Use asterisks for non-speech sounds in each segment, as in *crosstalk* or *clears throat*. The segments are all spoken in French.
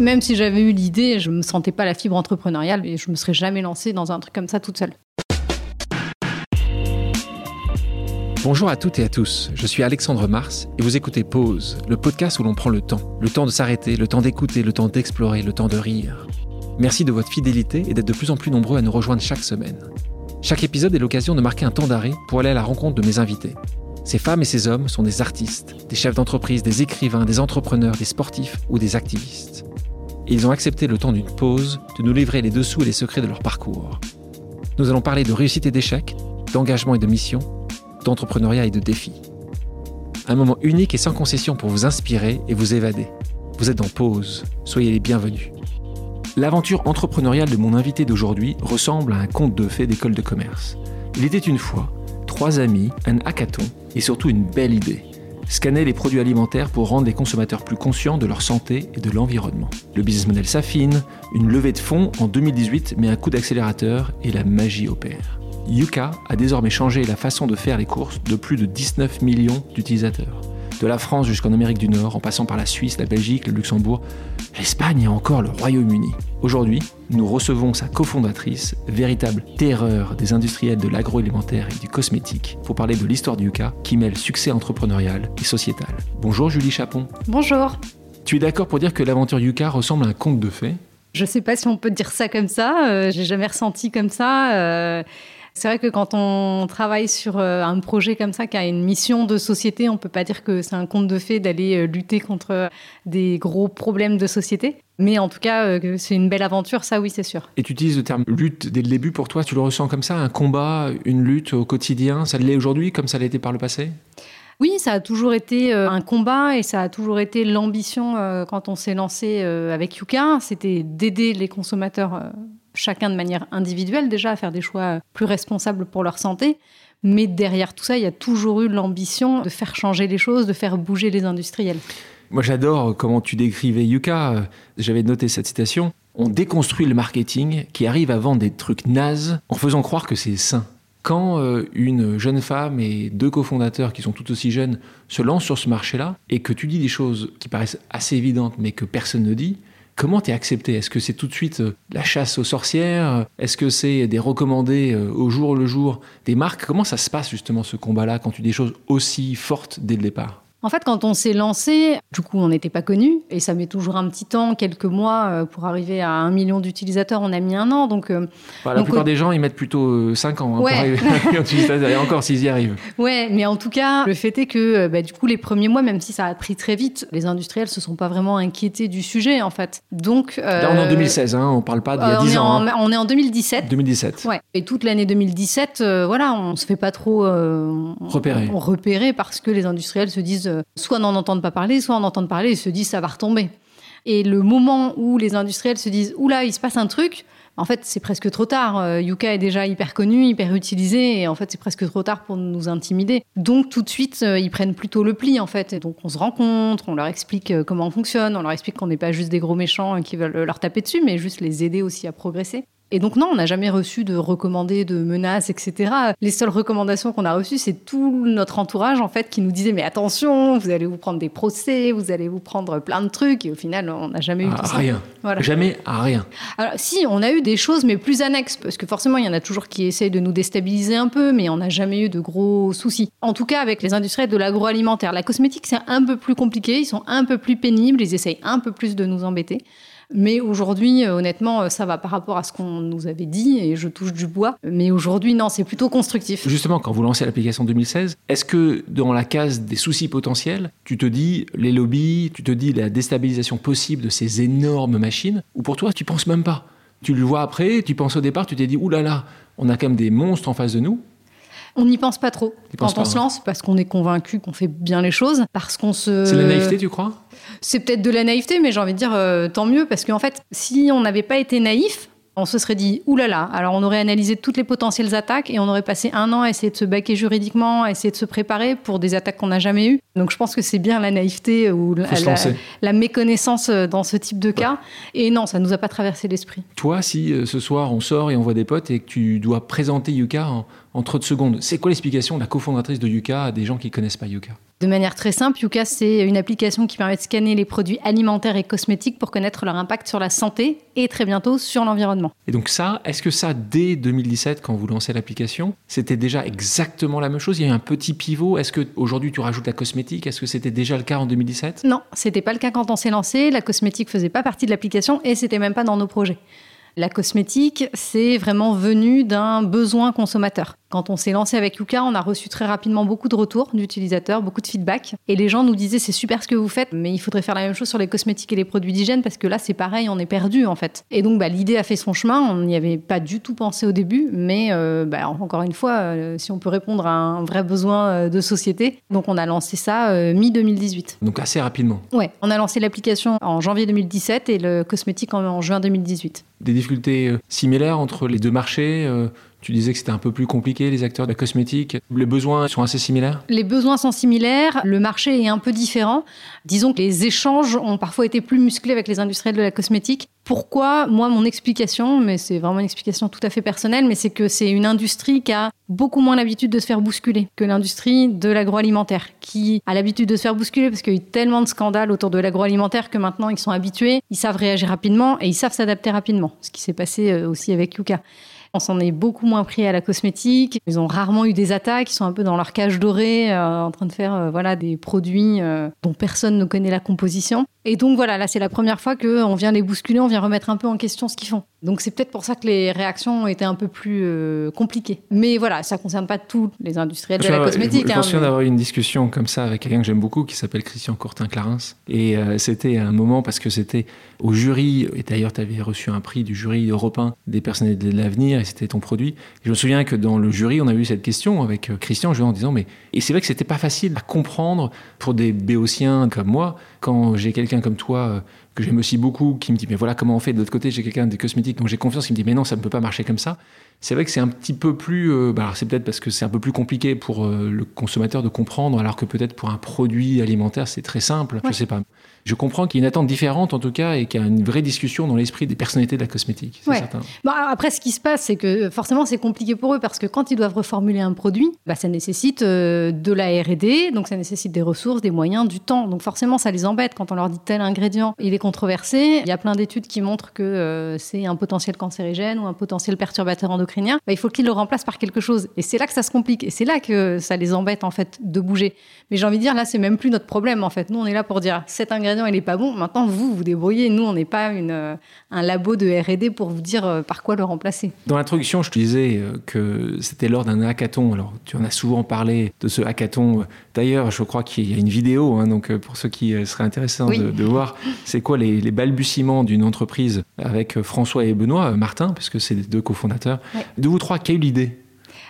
Même si j'avais eu l'idée, je me sentais pas la fibre entrepreneuriale et je me serais jamais lancée dans un truc comme ça toute seule. Bonjour à toutes et à tous, je suis Alexandre Mars et vous écoutez Pause, le podcast où l'on prend le temps. Le temps de s'arrêter, le temps d'écouter, le temps d'explorer, le temps de rire. Merci de votre fidélité et d'être de plus en plus nombreux à nous rejoindre chaque semaine. Chaque épisode est l'occasion de marquer un temps d'arrêt pour aller à la rencontre de mes invités. Ces femmes et ces hommes sont des artistes, des chefs d'entreprise, des écrivains, des entrepreneurs, des sportifs ou des activistes. Ils ont accepté le temps d'une pause de nous livrer les dessous et les secrets de leur parcours. Nous allons parler de réussite et d'échec, d'engagement et de mission, d'entrepreneuriat et de défis. Un moment unique et sans concession pour vous inspirer et vous évader. Vous êtes en pause, soyez les bienvenus. L'aventure entrepreneuriale de mon invité d'aujourd'hui ressemble à un conte de fées d'école de commerce. Il était une fois trois amis, un hackathon et surtout une belle idée. Scanner les produits alimentaires pour rendre les consommateurs plus conscients de leur santé et de l'environnement. Le business model s'affine, une levée de fonds en 2018 met un coup d'accélérateur et la magie opère. Yuka a désormais changé la façon de faire les courses de plus de 19 millions d'utilisateurs. De la France jusqu'en Amérique du Nord, en passant par la Suisse, la Belgique, le Luxembourg, l'Espagne et encore le Royaume-Uni. Aujourd'hui, nous recevons sa cofondatrice, véritable terreur des industriels de l'agroalimentaire et du cosmétique, pour parler de l'histoire de Yuka qui mêle succès entrepreneurial et sociétal. Bonjour Julie Chapon. Bonjour. Tu es d'accord pour dire que l'aventure Yuka ressemble à un conte de fées? Je sais pas si on peut dire ça comme ça, euh, j'ai jamais ressenti comme ça. Euh, c'est vrai que quand on travaille sur euh, un projet comme ça qui a une mission de société, on peut pas dire que c'est un conte de fées d'aller euh, lutter contre des gros problèmes de société. Mais en tout cas, euh, c'est une belle aventure, ça oui, c'est sûr. Et tu utilises le terme lutte dès le début pour toi, tu le ressens comme ça, un combat, une lutte au quotidien, ça l'est aujourd'hui comme ça été par le passé? Oui, ça a toujours été un combat et ça a toujours été l'ambition quand on s'est lancé avec Yuka, c'était d'aider les consommateurs chacun de manière individuelle déjà à faire des choix plus responsables pour leur santé. Mais derrière tout ça, il y a toujours eu l'ambition de faire changer les choses, de faire bouger les industriels. Moi, j'adore comment tu décrivais Yuka. J'avais noté cette citation. On déconstruit le marketing qui arrive à vendre des trucs nazes en faisant croire que c'est sain. Quand euh, une jeune femme et deux cofondateurs qui sont tout aussi jeunes se lancent sur ce marché-là et que tu dis des choses qui paraissent assez évidentes mais que personne ne dit, Comment t'es accepté? Est-ce que c'est tout de suite euh, la chasse aux sorcières? Est-ce que c'est des recommandés euh, au jour le jour des marques? Comment ça se passe justement ce combat-là quand tu dis des choses aussi fortes dès le départ? En fait, quand on s'est lancé, du coup, on n'était pas connu et ça met toujours un petit temps, quelques mois euh, pour arriver à un million d'utilisateurs. On a mis un an, donc. Euh, la plupart des gens, ils mettent plutôt 5 euh, ans hein, pour arriver à un utilisateur. Et encore s'ils y arrivent. Ouais, mais en tout cas, le fait est que, bah, du coup, les premiers mois, même si ça a pris très vite, les industriels se sont pas vraiment inquiétés du sujet, en fait. Donc. Là, on est en 2016, hein, on parle pas d'il y a 10 ans. Hein. On est en 2017. 2017. Ouais. Et toute l'année 2017, voilà, on se fait pas trop repérer. repérer parce que les industriels se disent soit on entend pas parler, soit on entend parler et se dit ça va retomber. Et le moment où les industriels se disent oula, il se passe un truc, en fait, c'est presque trop tard. Euh, Yuka est déjà hyper connu, hyper utilisé, et en fait, c'est presque trop tard pour nous intimider. Donc, tout de suite, euh, ils prennent plutôt le pli, en fait. Et donc, on se rencontre, on leur explique euh, comment on fonctionne, on leur explique qu'on n'est pas juste des gros méchants qui veulent leur taper dessus, mais juste les aider aussi à progresser. Et donc non, on n'a jamais reçu de recommandés, de menaces, etc. Les seules recommandations qu'on a reçues, c'est tout notre entourage en fait qui nous disait mais attention, vous allez vous prendre des procès, vous allez vous prendre plein de trucs. Et au final, on n'a jamais eu tout ça. Rien. Jamais à rien. Alors si, on a eu des choses mais plus annexes parce que forcément il y en a toujours qui essayent de nous déstabiliser un peu, mais on n'a jamais eu de gros soucis. En tout cas avec les industriels de l'agroalimentaire, la cosmétique c'est un peu plus compliqué, ils sont un peu plus pénibles, ils essayent un peu plus de nous embêter. Mais aujourd'hui, euh, honnêtement, euh, ça va par rapport à ce qu'on nous avait dit et je touche du bois. Mais aujourd'hui, non, c'est plutôt constructif. Justement, quand vous lancez l'application 2016, est-ce que dans la case des soucis potentiels, tu te dis les lobbies, tu te dis la déstabilisation possible de ces énormes machines, ou pour toi, tu penses même pas? Tu le vois après, tu penses au départ, tu t'es dit, oulala, là là, on a quand même des monstres en face de nous, on n'y pense pas trop quand on se lance parce qu'on est convaincu qu'on fait bien les choses, parce qu'on se. C'est la naïveté, tu crois? C'est peut-être de la naïveté, mais j'ai envie de dire euh, tant mieux parce qu'en fait, si on n'avait pas été naïf, on se serait dit oulala. Alors on aurait analysé toutes les potentielles attaques et on aurait passé un an à essayer de se baquer juridiquement, à essayer de se préparer pour des attaques qu'on n'a jamais eues. Donc je pense que c'est bien la naïveté ou la, méconnaissance euh, dans ce type de cas. Et non, ça nous a pas traversé l'esprit. Toi, si euh, ce soir on sort et on voit des potes et que tu dois présenter Yuka en trop de secondes. C'est quoi l'explication de la cofondatrice de Yuka à des gens qui ne connaissent pas Yuka? De manière très simple, Yuka, c'est une application qui permet de scanner les produits alimentaires et cosmétiques pour connaître leur impact sur la santé et très bientôt sur l'environnement. Et donc ça, est-ce que ça, dès 2017, quand vous lancez l'application, c'était déjà exactement la même chose? Il y a eu un petit pivot Est-ce qu'aujourd'hui tu rajoutes la cosmétique? Est-ce que c'était déjà le cas en 2017 Non, c'était pas le cas quand on s'est lancé. La cosmétique faisait pas partie de l'application et c'était même pas dans nos projets. La cosmétique, c'est vraiment venu d'un besoin consommateur. Quand on s'est lancé avec Yuka, on a reçu très rapidement beaucoup de retours d'utilisateurs, beaucoup de feedback. Et les gens nous disaient c'est super ce que vous faites, mais il faudrait faire la même chose sur les cosmétiques et les produits d'hygiène parce que là c'est pareil, on est perdu en fait. Et donc bah, l'idée a fait son chemin, on n'y avait pas du tout pensé au début, mais euh, bah, encore une fois, euh, si on peut répondre à un vrai besoin euh, de société, donc on a lancé ça mi-2018. Donc assez rapidement. Ouais, on a lancé l'application en janvier 2017 et le cosmétique en juin 2018 des difficultés similaires entre les deux marchés tu disais que c'était un peu plus compliqué, les acteurs de la cosmétique. Les besoins sont assez similaires? Les besoins sont similaires, le marché est un peu différent. Disons que les échanges ont parfois été plus musclés avec les industriels de la cosmétique. Pourquoi? Moi, mon explication, mais c'est vraiment une explication tout à fait personnelle, mais c'est que c'est une industrie qui a beaucoup moins l'habitude de se faire bousculer que l'industrie de l'agroalimentaire, qui a l'habitude de se faire bousculer parce qu'il y a eu tellement de scandales autour de l'agroalimentaire que maintenant ils sont habitués, ils savent réagir rapidement et ils savent s'adapter rapidement. Ce qui s'est passé euh, aussi avec Yuka. On s'en est beaucoup moins pris à la cosmétique. Ils ont rarement eu des attaques. Ils sont un peu dans leur cage dorée, euh, en train de faire euh, voilà des produits euh, dont personne ne connaît la composition. Et donc voilà, là c'est la première fois qu'on vient les bousculer, on vient remettre un peu en question ce qu'ils font. Donc c'est peut-être pour ça que les réactions ont été un peu plus compliquées. Mais voilà, ça ne concerne pas tous les industriels de la cosmétique. Je, je hein, d'avoir eu une discussion comme ça avec quelqu'un que j'aime beaucoup qui s'appelle Christian Courtin-Clarins. Et euh, c'était un moment parce que c'était au jury, et d'ailleurs tu avais reçu un prix du jury européen des personnalités de l'avenir et c'était ton produit. je me souviens que dans le jury, on a eu cette question avec euh, Christian en disant mais... Et c'est vrai que c'était pas facile à comprendre pour des béotiens comme moi quand j'ai quelqu'un comme toi, euh, que j'aime aussi beaucoup, qui me dit, mais voilà comment on fait. De l'autre côté, j'ai quelqu'un des cosmétiques dont j'ai confiance, qui me dit, mais non, ça ne peut pas marcher comme ça. C'est vrai que c'est un petit peu plus. Euh, bah, c'est peut-être parce que c'est un peu plus compliqué pour euh, le consommateur de comprendre, alors que peut-être pour un produit alimentaire, c'est très simple. Je Je sais pas je comprends qu'il y a une attente différente en tout cas et qu'il y a une vraie discussion dans l'esprit des personnalités de la cosmétique. Ouais. Bon, après, ce qui se passe, c'est que forcément, c'est compliqué pour eux parce que quand ils doivent reformuler un produit, bah, ça nécessite euh, de la R&D, donc ça nécessite des ressources, des moyens, du temps. Donc forcément, ça les embête quand on leur dit tel ingrédient, il est controversé. Il y a plein d'études qui montrent que euh, c'est un potentiel cancérigène ou un potentiel perturbateur endocrinien. Bah, il faut qu'ils le remplacent par quelque chose. Et c'est là que ça se complique. Et c'est là que ça les embête en fait de bouger. Mais j'ai envie de dire, là, c'est même plus notre problème en fait. Nous, on est là pour dire cet ingrédient il n'est pas bon. Maintenant, vous, vous débrouillez. Nous, on n'est pas une, euh, un labo de R&D pour vous dire euh, par quoi le remplacer. Dans l'introduction, je te disais euh, que c'était lors d'un hackathon. Alors, tu en as souvent parlé de ce hackathon. D'ailleurs, je crois qu'il y a une vidéo, hein, donc pour ceux qui seraient intéressés de, voir, c'est quoi les, balbutiements d'une entreprise avec François et Benoît, Martin, puisque c'est les deux cofondateurs. De vous trois, qui a eu l'idée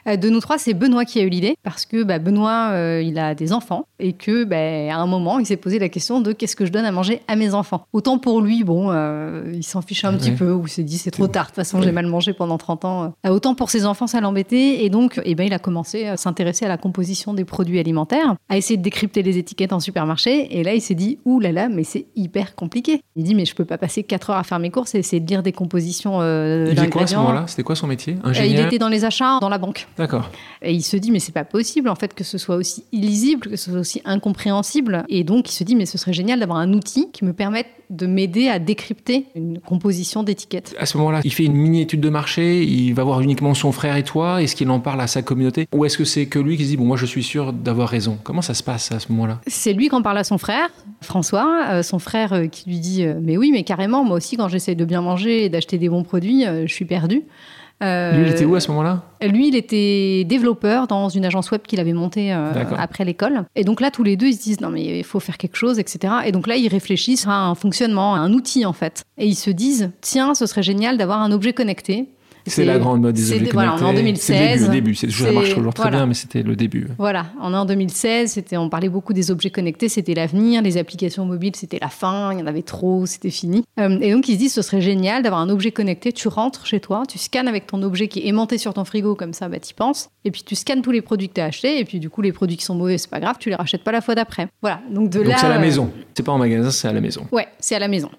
de nous trois, c'est Benoît qui a eu l'idée parce que bah, Benoît, euh, il a des enfants et que bah, à un moment, il s'est posé la question de qu'est-ce que je donne à manger à mes enfants. Autant pour lui, bon, euh, il s'en fiche un petit peu ou il s'est dit c'est trop tard. De toute façon, j'ai mal mangé pendant 30 ans. autant pour ses enfants, ça l'embêtait et donc, eh ben, il a commencé à s'intéresser à la composition des produits alimentaires, à essayer de décrypter les étiquettes en supermarché. Et là, il s'est dit ouh là là, mais c'est hyper compliqué. Il dit mais je peux pas passer 4 heures à faire mes courses et essayer de lire des compositions. il faisait quoi à ce moment-là? C'était quoi son métier? Il était dans les achats dans la banque. D'accord. Et il se dit, mais c'est pas possible en fait que ce soit aussi illisible, que ce soit aussi incompréhensible. Et donc il se dit, mais ce serait génial d'avoir un outil qui me permette de m'aider à décrypter une composition d'étiquettes. À ce moment-là, il fait une mini-étude de marché, il va voir uniquement son frère et toi, est-ce qu'il en parle à sa communauté? Ou est-ce que c'est que lui qui se dit, bon, moi je suis sûr d'avoir raison? Comment ça se passe à ce moment-là? C'est lui qui en parle à son frère, François, euh, son frère euh, qui lui dit, euh, mais oui, mais carrément, moi aussi quand j'essaie de bien manger et d'acheter des bons produits, je suis perdu. Lui, il était où à ce moment-là? lui, il était développeur dans une agence web qu'il avait montée euh, après l'école. Et donc là, tous les deux, ils se disent non mais il faut faire quelque chose, etc. Et donc là, ils réfléchissent à un fonctionnement, à un outil en fait. Et ils se disent tiens, ce serait génial d'avoir un objet connecté c'est la grande mode des objets voilà, en 2016. C'est le début, le ça marche toujours très bien, mais c'était le début. Voilà, on est en 2016, c'était, on parlait beaucoup des objets connectés, c'était l'avenir, les applications mobiles, c'était la fin, il y en avait trop, c'était fini. Euh, et donc ils se disent, ce serait génial d'avoir un objet connecté, tu rentres chez toi, tu scannes avec ton objet qui est aimanté sur ton frigo, comme ça, bah y penses, et puis tu scannes tous les produits que tu as achetés, et puis du coup, les produits qui sont mauvais, c'est pas grave, tu les rachètes pas la fois d'après. Voilà, donc de donc là... c'est à la maison, c'est pas en magasin, c'est à la maison. Ouais, c'est à la maison.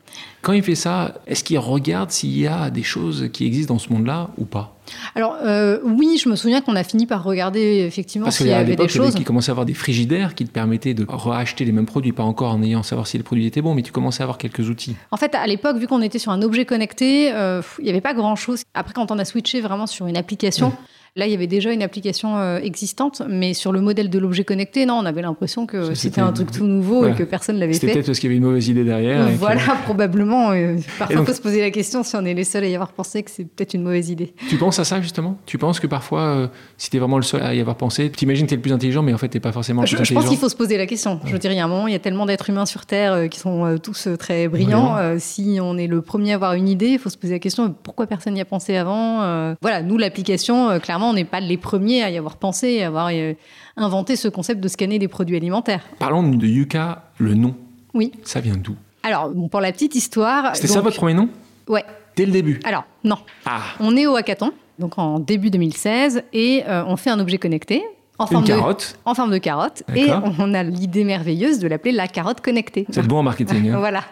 Quand il fait ça, est-ce qu'il regarde s'il y a des choses qui existent dans ce monde-là ou pas Alors euh, oui, je me souviens qu'on a fini par regarder effectivement Parce s'il y y avait des choses qui commençaient à avoir des frigidaires qui te permettaient de racheter les mêmes produits, pas encore en ayant à savoir si les produits étaient bons, mais tu commençais à avoir quelques outils. En fait, à l'époque, vu qu'on était sur un objet connecté, euh, il n'y avait pas grand-chose. Après, quand on a switché vraiment sur une application. Là, il y avait déjà une application euh, existante, mais sur le modèle de l'objet connecté, non, on avait l'impression que c'était c'était- un truc tout nouveau et que personne l'avait C'était fait. peut-être parce qu'il y avait une mauvaise idée derrière. et que- Voilà, probablement. euh, parfois, donc- faut se poser la question si on est les seuls à y avoir pensé que c'est peut-être une mauvaise idée. Tu penses à ça justement? Tu penses que parfois, euh, si t'es vraiment le seul à y avoir pensé, t'imagines que t'es le plus intelligent, mais en fait t'es pas forcément le Je, plus je pense intelligent qu'il faut se poser la question. Je veux dire, il y a un moment, il y a tellement d'êtres humains sur Terre euh, qui sont tous très brillants. Si on est le premier à avoir une idée, il faut se poser la question pourquoi personne n'y a pensé avant Voilà, nous, l'application, euh, clairement, on n'est pas les premiers à y avoir pensé, à avoir euh, inventé ce concept de scanner des produits alimentaires. Parlons de Yuka, le nom. Oui. Ça vient d'où? Alors, bon, pour la petite histoire. C'était ça votre premier nom? Ouais. Dès le début? Alors, non. Ah On est au hackathon, donc en début 2016, et euh, on fait un objet connecté. En Une forme, de, carotte en forme de carotte. Et on a l'idée merveilleuse de l'appeler la carotte connectée. C'est le bon en marketing, hein, *laughs* Voilà.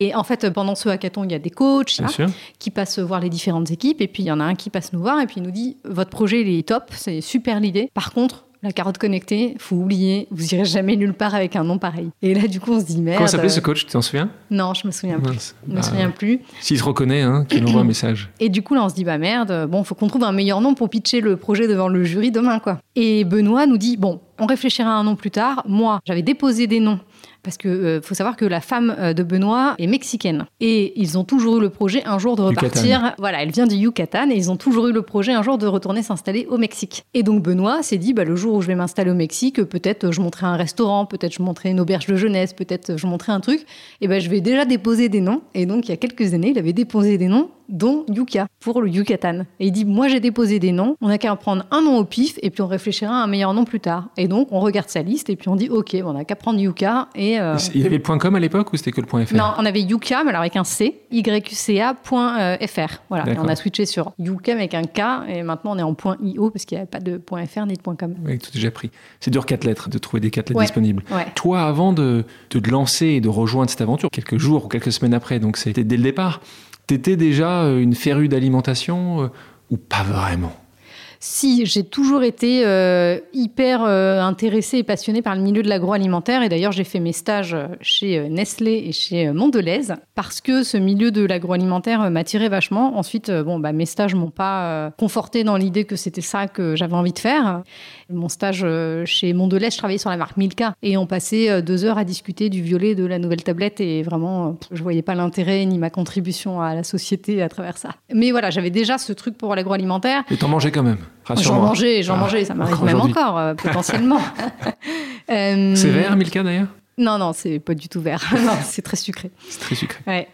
Et en fait, pendant ce hackathon, il y a des coachs là, sûr. qui passent voir les différentes équipes. Et puis, il y en a un qui passe nous voir et puis il nous dit Votre projet, il est top, c'est super l'idée. Par contre, la carotte connectée, faut oublier, vous irez jamais nulle part avec un nom pareil. Et là, du coup, on se dit Merde. Comment s'appelait ce coach Tu t'en souviens? Non, je me souviens plus. Mince. Je me Ah, souviens plus. S'il se reconnaît, hein, qu'il envoie un *clears throat* message. Et du coup, là, on se dit, bah merde, bon, faut qu'on trouve un meilleur nom pour pitcher le projet devant le jury demain, quoi. Et Benoît nous dit, bon, on réfléchira à un nom plus tard. Moi, j'avais déposé des noms. Parce que euh, faut savoir que la femme euh, de Benoît est mexicaine et ils ont toujours eu le projet un jour de Yucatan. repartir. Voilà, elle vient du Yucatan et ils ont toujours eu le projet un jour de retourner s'installer au Mexique. Et donc Benoît s'est dit, bah, le jour où je vais m'installer au Mexique, peut-être je monterai un restaurant, peut-être je monterai une auberge de jeunesse, peut-être je monterai un truc. Et ben je vais déjà déposer des noms. Et donc il y a quelques années, il avait déposé des noms dont Yuka, pour le Yucatan. Et il dit, moi j'ai déposé des noms, on n'a qu'à en prendre un nom au pif, et puis on réfléchira à un meilleur nom plus tard. Et donc on regarde sa liste, et puis on dit, ok, on n'a qu'à prendre Yuka, et... euh, Il avait le point .com à l'époque ou c'était que le point .fr non, on avait Yuka, mais alors avec un C, YQCA.fr. Voilà, et D'accord. on a switché sur Yuka mais avec un K, et maintenant on est en point .io, parce qu'il n'y avait pas de point .fr ni de point .com. Ouais, tout est déjà pris. C'est dur quatre lettres, de trouver des quatre lettres Ouais. disponibles. Ouais. Toi, avant de, de te lancer et de rejoindre cette aventure, quelques jours ou quelques semaines après, donc c'était dès le départ, t'étais déjà euh, une férue d'alimentation euh, ou pas vraiment? Si, j'ai toujours été euh, hyper euh, intéressée et passionnée par le milieu de l'agroalimentaire. Et d'ailleurs, j'ai fait mes stages chez euh, Nestlé et chez Mondelez parce que ce milieu de l'agroalimentaire m'attirait vachement. Ensuite, bon, bah, mes stages m'ont pas euh, conforté dans l'idée que c'était ça que j'avais envie de faire. Mon stage euh, chez Mondelez, je travaillais sur la marque Milka et on passait euh, deux heures à discuter du violet de la nouvelle tablette et vraiment, euh, je voyais pas l'intérêt ni ma contribution à la société à travers ça. Mais voilà, j'avais déjà ce truc pour l'agroalimentaire. Mais t'en mangeais quand même, J'en mangeais, j'en Ah, mangeais, ça m'arrive même encore, potentiellement. Euh, *laughs* C'est vert, Milka d'ailleurs? Non, non, c'est pas du tout vert. *laughs* c'est très sucré. C'est très sucré. Ouais.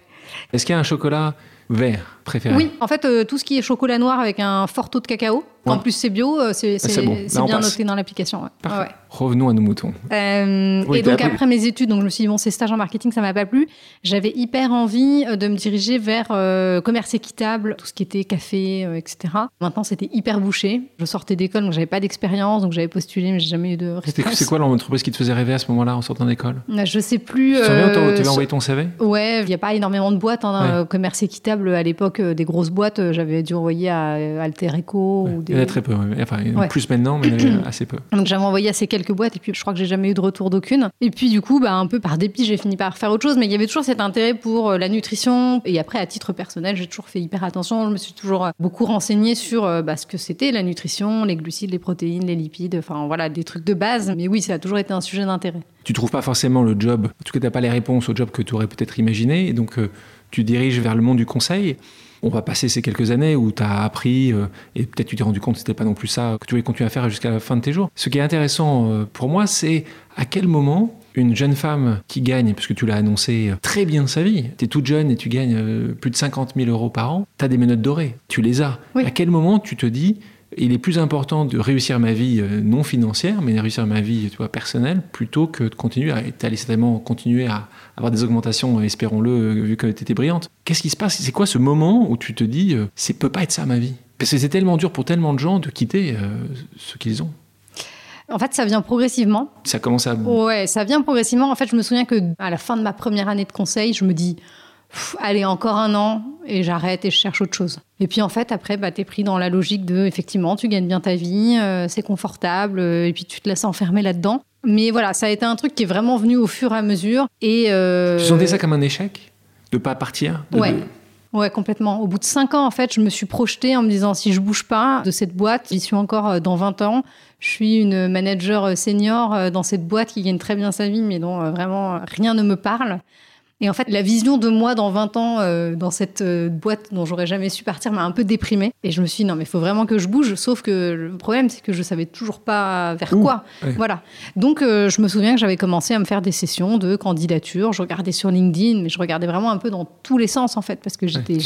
Est-ce qu'il y a un chocolat vert préféré? Oui, en fait, euh, tout ce qui est chocolat noir avec un fort taux de cacao, en plus c'est bio, euh, c'est bon. On bien passe. noté dans l'application. ouais. Revenons à nos moutons. Euh, et donc après mes études, donc je me suis dit bon ces stages en marketing ça m'a pas plu. J'avais hyper envie euh, de me diriger vers euh, commerce équitable, tout ce qui était café, euh, etc. Maintenant c'était hyper bouché. Je sortais d'école donc j'avais pas d'expérience donc j'avais postulé mais j'ai jamais eu de réponse. C'est quoi l'entreprise qui te faisait rêver à ce moment-là en sortant d'école? Je sais plus. Tu te souviens, euh, tu avais sur- envoyé ton CV Ouais, il n'y a pas énormément de boîtes. Hein, Ouais. Commerce équitable à l'époque, des grosses boîtes, j'avais dû envoyer à Alter Eco ou Il y en a très peu. Enfin, il y en a Ouais. plus maintenant, mais il y en avait *clears throat* assez peu. Donc j'avais envoyé ces quelques boîtes et puis je crois que j'ai jamais eu de retour d'aucune. Et puis du coup, bah, un peu par dépit, j'ai fini par faire autre chose. Mais il y avait toujours cet intérêt pour euh, la nutrition. Et après, à titre personnel, j'ai toujours fait hyper attention. Je me suis toujours euh, beaucoup renseignée sur euh, bah, ce que c'était la nutrition, les glucides, les protéines, les lipides. Enfin voilà, des trucs de base. Mais oui, ça a toujours été un sujet d'intérêt. Tu trouves pas forcément le job, en tout cas, tu n'as pas les réponses au job que tu aurais peut-être imaginé, et donc euh, tu diriges vers le monde du conseil. On va passer ces quelques années où tu as appris, euh, et peut-être tu t'es rendu compte que c'était pas non plus ça que tu voulais continuer à faire jusqu'à la fin de tes jours. Ce qui est intéressant euh, pour moi, c'est à quel moment une jeune femme qui gagne, puisque tu l'as annoncé, euh, très bien sa vie, tu es toute jeune et tu gagnes plus de 50 000 euros par an, tu as des menottes dorées, tu les as. Oui. À quel moment tu te dis, il est plus important de réussir ma vie euh, non financière, mais de réussir ma vie tu vois, personnelle, plutôt que de continuer à. Certainement continuer à avoir des augmentations, euh, espérons-le, euh, vu que tu étais brillante. Qu'est-ce qui se passe? C'est quoi ce moment où tu te dis, c'est peut pas être ça ma vie? Parce que c'est tellement dur pour tellement de gens de quitter ce qu'ils ont. En fait, ça vient progressivement. Ça commence à. Ouais, ça vient progressivement. En fait, je me souviens que à la fin de ma première année de conseil, je me dis allez, encore un an et j'arrête et je cherche autre chose. Et puis en fait, après, bah, tu es pris dans la logique de, effectivement, tu gagnes bien ta vie, euh, c'est confortable, euh, et puis tu te laisses enfermer là-dedans. Mais voilà, ça a été un truc qui est vraiment venu au fur et à mesure. Et, euh, Tu sentais ça comme un échec De pas partir Ouais. Ouais, complètement. Au bout de cinq ans, en fait, je me suis projetée en me disant si je bouge pas de cette boîte, j'y suis encore dans 20 ans. Je suis une manager senior dans cette boîte qui gagne très bien sa vie, mais dont vraiment rien ne me parle. Et en fait, la vision de moi dans 20 ans, euh, dans cette euh, boîte dont j'aurais jamais su partir, m'a un peu déprimée. Et je me suis dit, non, mais il faut vraiment que je bouge. Sauf que le problème, c'est que je savais toujours pas vers quoi. Voilà. Donc, euh, je me souviens que j'avais commencé à me faire des sessions de candidature. Je regardais sur LinkedIn, mais je regardais vraiment un peu dans tous les sens, en fait, parce que j'étais,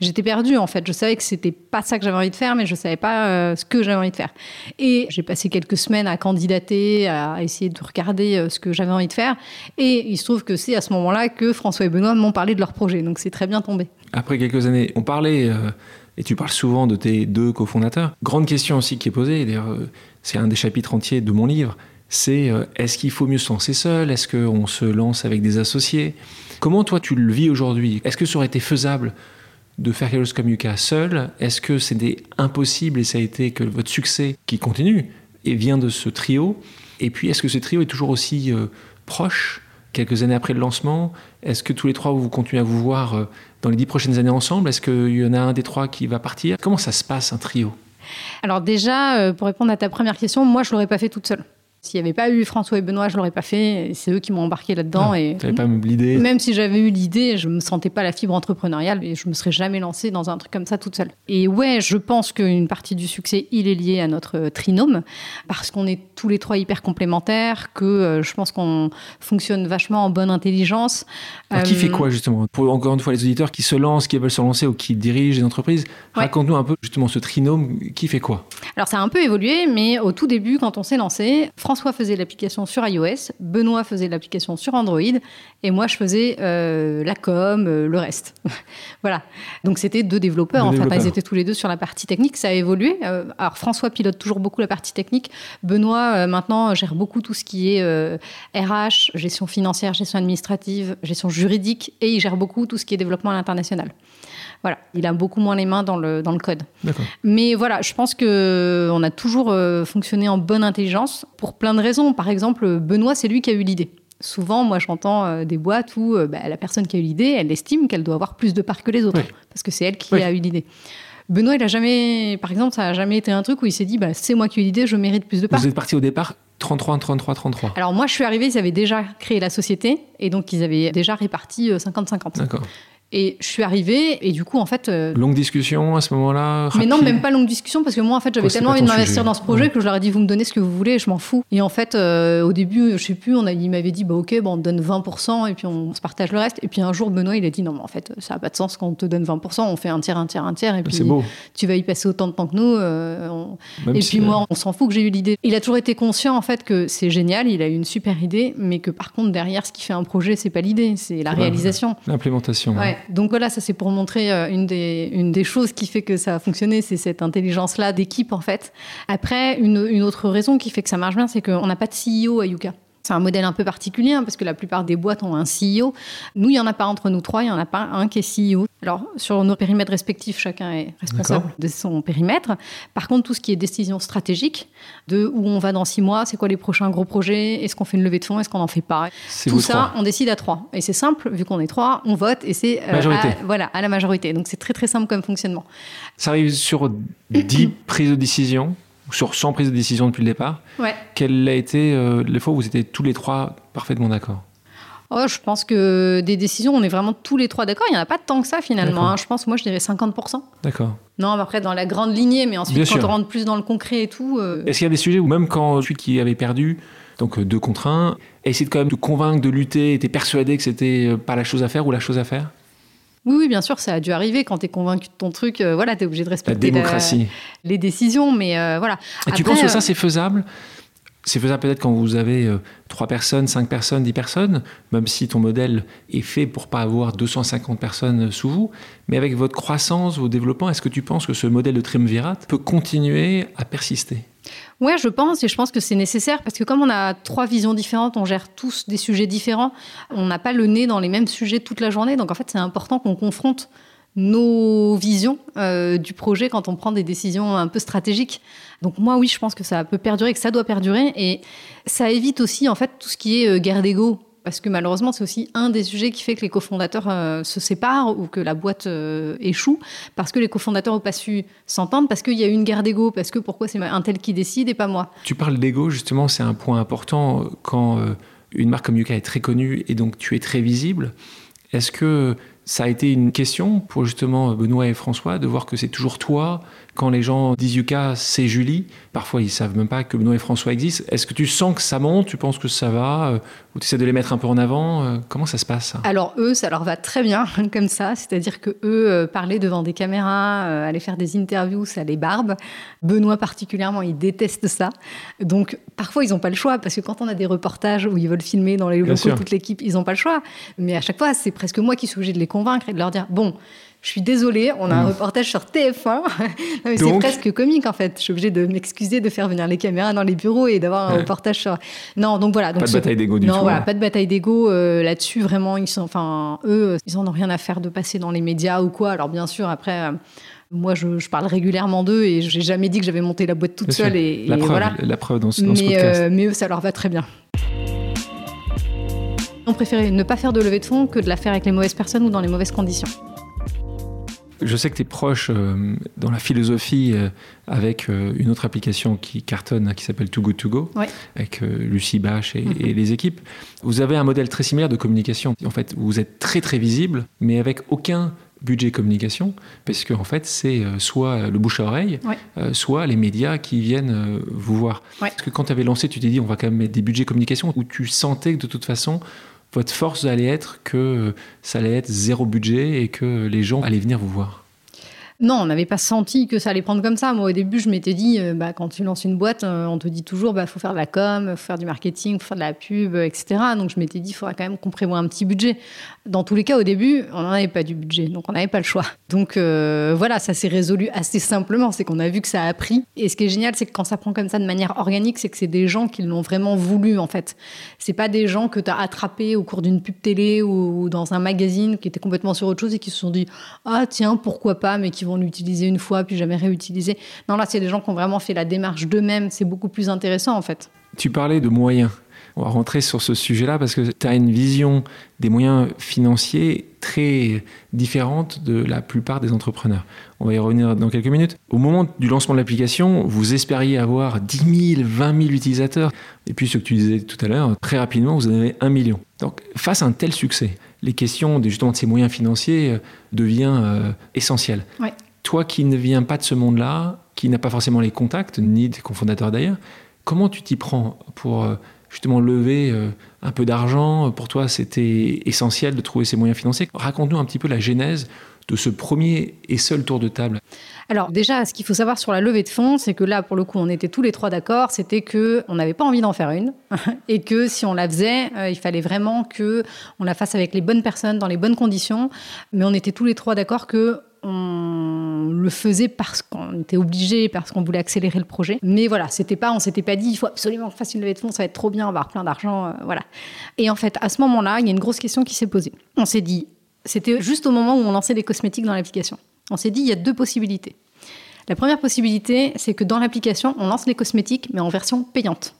j'étais perdue, en fait. Je savais que c'était pas ça que j'avais envie de faire, mais je savais pas ce que j'avais envie de faire. Et j'ai passé quelques semaines à candidater, à essayer de regarder ce que j'avais envie de faire. Et il se trouve que c'est à ce moment-là que François et Benoît m'ont parlé de leur projet. Donc c'est très bien tombé. Après quelques années, on parlait, euh, et tu parles souvent de tes deux cofondateurs. Grande question aussi qui est posée, d'ailleurs euh, c'est un des chapitres entiers de mon livre, c'est euh, est-ce qu'il faut mieux se lancer seul? Est-ce qu'on se lance avec des associés? Comment toi tu le vis aujourd'hui? Est-ce que ça aurait été faisable de faire quelque chose comme Yuka seul? Est-ce que c'était impossible et ça a été que votre succès qui continue et vient de ce trio? Et puis est-ce que ce trio est toujours aussi proche quelques années après le lancement Est-ce que tous les trois, vous continuez à vous voir euh, dans les dix prochaines années ensemble? Est-ce qu'il y en a un des trois qui va partir? Comment ça se passe, un trio? Alors déjà, euh, pour répondre à ta première question, moi, je ne l'aurais pas fait toute seule. S'il n'y avait pas eu François et Benoît, je l'aurais pas fait. C'est eux qui m'ont embarqué là-dedans. Ah, et pas l'idée. Même si j'avais eu l'idée, je me sentais pas la fibre entrepreneuriale et je me serais jamais lancée dans un truc comme ça toute seule. Et ouais, je pense qu'une partie du succès, il est lié à notre trinôme parce qu'on est tous les trois hyper complémentaires, que euh, je pense qu'on fonctionne vachement en bonne intelligence. qui fait euh, quoi justement? Pour encore une fois les auditeurs qui se lancent, qui veulent se lancer ou qui dirigent des entreprises, raconte-nous un peu justement ce trinôme. Qui fait quoi? Alors ça a un peu évolué, mais au tout début, quand on s'est lancé, François faisait l'application sur iOS, Benoît faisait l'application sur Android, et moi je faisais euh, la com, euh, le reste. *laughs* voilà. Donc c'était deux développeurs, enfin ils étaient tous les deux sur la partie technique, ça a évolué. Euh, alors François pilote toujours beaucoup la partie technique, Benoît maintenant gère beaucoup tout ce qui est RH, gestion financière, gestion administrative, gestion juridique, et il gère beaucoup tout ce qui est développement à l'international. Voilà, il a beaucoup moins les mains dans le, dans le code. Mais voilà, je pense qu'on a toujours euh, fonctionné en bonne intelligence pour plein de raisons. Par exemple, Benoît, c'est lui qui a eu l'idée. Souvent, moi, j'entends euh, des boîtes où euh, bah, la personne qui a eu l'idée, elle estime qu'elle doit avoir plus de parts que les autres, parce que c'est elle qui a eu l'idée. Benoît, il a jamais, par exemple, ça n'a jamais été un truc où il s'est dit, bah, c'est moi qui ai eu l'idée, je mérite plus de parts. Vous êtes parti au départ 33, 33, 33. Alors moi, je suis arrivée, ils avaient déjà créé la société et donc ils avaient déjà réparti 50-50. D'accord. Et je suis arrivée, et du coup, en fait. Euh, longue discussion à ce moment-là Mais non, même pas longue discussion, parce que moi, en fait, j'avais tellement envie de m'investir dans ce projet que je leur ai dit, vous me donnez ce que vous voulez, je m'en fous. Et en fait, euh, au début, je sais plus, on a, il m'avait dit, bah ok, bon, on te donne 20%, et puis on se partage le reste. Et puis un jour, Benoît, il a dit, non, mais en fait, ça n'a pas de sens quand on te donne 20%, on fait un tiers, un tiers, un tiers, et puis beau. tu vas y passer autant de temps que nous. Euh, et puis moi, on s'en fout que j'ai eu l'idée. Il a toujours été conscient, en fait, que c'est génial, il a eu une super idée, mais que par contre, derrière, ce qui fait un projet, c'est pas l'idée, c'est la réalisation. L'implémentation. Ouais. Donc voilà, ça c'est pour montrer euh, une des, choses qui fait que ça a fonctionné, c'est cette intelligence-là d'équipe en fait. Après, une, une, autre raison qui fait que ça marche bien, c'est qu'on n'a pas de CEO à Yuka. C'est un modèle un peu particulier hein, parce que la plupart des boîtes ont un CEO. Nous, il n'y en a pas entre nous trois, il n'y en a pas un qui est CEO. Alors, sur nos périmètres respectifs, chacun est responsable de son périmètre. Par contre, tout ce qui est décision stratégique, de où on va dans six mois, c'est quoi les prochains gros projets, est-ce qu'on fait une levée de fonds, est-ce qu'on n'en fait pas? Tout ça, on décide à trois. Et c'est simple, vu qu'on est trois, on vote et c'est euh, à, voilà, à la majorité. Donc, c'est très très simple comme fonctionnement. Ça arrive sur dix prises de décision? Sur 100 prises de décision depuis le départ. Ouais. Quelle a été euh, les fois où vous étiez tous les trois parfaitement d'accord? Oh, je pense que des décisions, on est vraiment tous les trois d'accord. Il n'y en a pas tant que ça finalement. Hein. Je pense, moi, je dirais 50%. D'accord. Non, après, dans la grande lignée, mais ensuite, quand on rentre plus dans le concret et tout. Euh, Est-ce qu'il y a des sujets où même quand celui qui avait perdu, donc euh, deux contre un, essayer de quand même de convaincre de lutter, était persuadé que c'était pas la chose à faire ou la chose à faire? Oui, oui, bien sûr, ça a dû arriver. Quand tu es convaincu de ton truc, euh, voilà, tu es obligé de respecter la démocratie. les décisions. Mais euh, voilà. Et tu penses que ça, c'est faisable? C'est faisable peut-être quand vous avez euh, 3 personnes, 5 personnes, 10 personnes, même si ton modèle est fait pour pas avoir 250 personnes sous vous. Mais avec votre croissance, vos développements, est-ce que tu penses que ce modèle de triumvirat peut continuer à persister? Ouais, je pense, et je pense que c'est nécessaire parce que comme on a trois visions différentes, on gère tous des sujets différents, on n'a pas le nez dans les mêmes sujets toute la journée, donc en fait c'est important qu'on confronte nos visions euh, du projet quand on prend des décisions un peu stratégiques. Donc moi oui, je pense que ça peut perdurer, que ça doit perdurer, et ça évite aussi en fait tout ce qui est euh, guerre d'ego. Parce que malheureusement, c'est aussi un des sujets qui fait que les cofondateurs euh, se séparent ou que la boîte euh, échoue, parce que les cofondateurs n'ont pas su s'entendre, parce qu'il y a eu une guerre d'ego, parce que pourquoi c'est un tel qui décide et pas moi. Tu parles d'ego, justement, c'est un point important quand une marque comme Yuka est très connue et donc tu es très visible. Est-ce que ça a été une question pour justement Benoît et François de voir que c'est toujours toi quand les gens disent Yuka, c'est Julie. Parfois, ils savent même pas que Benoît et François existent. Est-ce que tu sens que ça monte? Tu penses que ça va? Euh, Ou tu essaies de les mettre un peu en avant? Euh, Comment ça se passe Alors, eux, ça leur va très bien *laughs* comme ça. C'est-à-dire que eux, euh, parler devant des caméras, aller faire des interviews, ça les barbe. Benoît, particulièrement, il déteste ça. Donc, parfois, ils n'ont pas le choix parce que quand on a des reportages où ils veulent filmer dans les locaux toute l'équipe, ils n'ont pas le choix. Mais à chaque fois, c'est presque moi qui suis obligée de les convaincre et de leur dire bon, je suis désolée, on a un reportage sur TF1. *laughs* c'est presque comique en fait. Je suis obligée de m'excuser de faire venir les caméras dans les bureaux et d'avoir un reportage sur. Non, donc voilà. Donc pas de bataille d'ego du non, tout. Non, voilà, pas de bataille d'ego euh, là-dessus. Vraiment, ils sont, enfin, eux, ils en ont rien à faire de passer dans les médias ou quoi. Alors bien sûr, après. Euh, moi, je, parle régulièrement d'eux et j'ai jamais dit que j'avais monté la boîte toute seule. Et, la, preuve, voilà. la preuve dans, ce, mais, podcast. Euh, mais eux, ça leur va très bien. On préférait ne pas faire de levée de fonds que de la faire avec les mauvaises personnes ou dans les mauvaises conditions. Je sais que tu es proche euh, dans la philosophie euh, avec euh, une autre application qui cartonne, qui s'appelle Too Good To Go, avec Lucie Bache et, et, les équipes. Vous avez un modèle très similaire de communication. En fait, vous êtes très très visible, mais avec aucun budget communication, parce qu'en en fait, c'est soit le bouche à oreille, soit les médias qui viennent vous voir. Parce que quand tu avais lancé, tu t'es dit, on va quand même mettre des budgets communication, où tu sentais que de toute façon, votre force allait être que ça allait être zéro budget et que les gens allaient venir vous voir non, on n'avait pas senti que ça allait prendre comme ça. Moi, au début, je m'étais dit, euh, bah, quand tu lances une boîte, euh, on te dit toujours, bah, faut faire de la com, faut faire du marketing, faut faire de la pub, etc. Donc, je m'étais dit, il faudra quand même qu'on prévoie un petit budget. Dans tous les cas, au début, on n'en avait pas du budget, donc on n'avait pas le choix. Donc, euh, voilà, ça s'est résolu assez simplement. C'est qu'on a vu que ça a pris. Et ce qui est génial, c'est que quand ça prend comme ça de manière organique, c'est que c'est des gens qui l'ont vraiment voulu, en fait. C'est pas des gens que tu as attrapés au cours d'une pub télé ou dans un magazine qui étaient complètement sur autre chose et qui se sont dit, ah, tiens, pourquoi pas, mais qui vont l'utiliser une fois puis jamais réutiliser. Non, là, c'est des gens qui ont vraiment fait la démarche d'eux-mêmes. C'est beaucoup plus intéressant, en fait. Tu parlais de moyens. On va rentrer sur ce sujet-là parce que tu as une vision des moyens financiers très différente de la plupart des entrepreneurs. On va y revenir dans quelques minutes. Au moment du lancement de l'application, vous espériez avoir 10 000, 20 000 utilisateurs. Et puis ce que tu disais tout à l'heure, très rapidement, vous en avez un million. Donc face à un tel succès, les questions de, justement de ces moyens financiers euh, deviennent euh, essentielles. Toi qui ne viens pas de ce monde-là, qui n'a pas forcément les contacts, ni des cofondateurs d'ailleurs, comment tu t'y prends pour euh, justement lever un peu d'argent Pour toi, c'était essentiel de trouver ces moyens financiers. Raconte-nous un petit peu la genèse de ce premier et seul tour de table alors déjà, ce qu'il faut savoir sur la levée de fonds, c'est que là, pour le coup, on était tous les trois d'accord, c'était que on n'avait pas envie d'en faire une *laughs* et que si on la faisait, euh, il fallait vraiment que on la fasse avec les bonnes personnes, dans les bonnes conditions. Mais on était tous les trois d'accord que on le faisait parce qu'on était obligé, parce qu'on voulait accélérer le projet. Mais voilà, c'était pas, on s'était pas dit, il faut absolument qu'on fasse une levée de fonds, ça va être trop bien, on va avoir plein d'argent, euh, voilà. Et en fait, à ce moment-là, il y a une grosse question qui s'est posée. On s'est dit, c'était juste au moment où on lançait des cosmétiques dans l'application. On s'est dit, il y a deux possibilités. La première possibilité, c'est que dans l'application, on lance les cosmétiques, mais en version payante.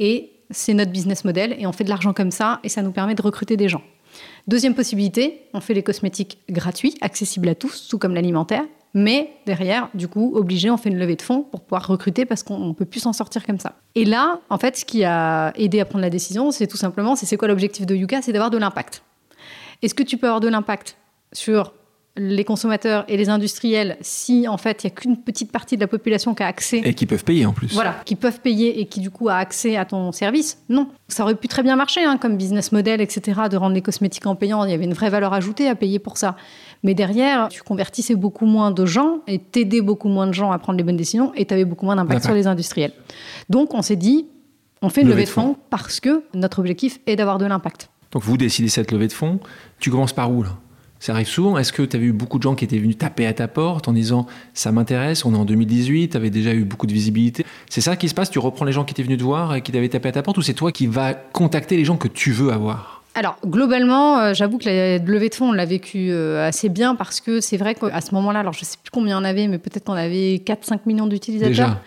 Et c'est notre business model, et on fait de l'argent comme ça, et ça nous permet de recruter des gens. Deuxième possibilité, on fait les cosmétiques gratuits, accessibles à tous, tout comme l'alimentaire, mais derrière, du coup, obligé, on fait une levée de fonds pour pouvoir recruter parce qu'on ne peut plus s'en sortir comme ça. Et là, en fait, ce qui a aidé à prendre la décision, c'est tout simplement, c'est quoi l'objectif de Yuka C'est d'avoir de l'impact. Est-ce que tu peux avoir de l'impact sur les consommateurs et les industriels si en fait il n'y a qu'une petite partie de la population qui a accès. Et qui peuvent payer en plus. Voilà qui peuvent payer et qui du coup a accès à ton service non. Ça aurait pu très bien marcher hein, comme business model etc de rendre les cosmétiques en payant. Il y avait une vraie valeur ajoutée à payer pour ça. Mais derrière tu convertissais beaucoup moins de gens et t'aidais beaucoup moins de gens à prendre les bonnes décisions et tu avais beaucoup moins d'impact sur les industriels. Donc on s'est dit On fait une levée, de fonds parce que notre objectif est d'avoir de l'impact. Donc vous décidez cette levée de fonds. Tu commences par où là? Ça arrive souvent. Est-ce que tu as vu beaucoup de gens qui étaient venus taper à ta porte en disant ça m'intéresse, on est en 2018, tu avais déjà eu beaucoup de visibilité? C'est ça qui se passe? Tu reprends les gens qui étaient venus te voir et qui t'avaient tapé à ta porte ou c'est toi qui vas contacter les gens que tu veux avoir? Alors, globalement, euh, j'avoue que la levée de fonds, on l'a vécu euh, assez bien parce que c'est vrai qu'à ce moment-là, alors je ne sais plus combien on avait, mais peut-être qu'on avait 4-5 millions d'utilisateurs. Déjà.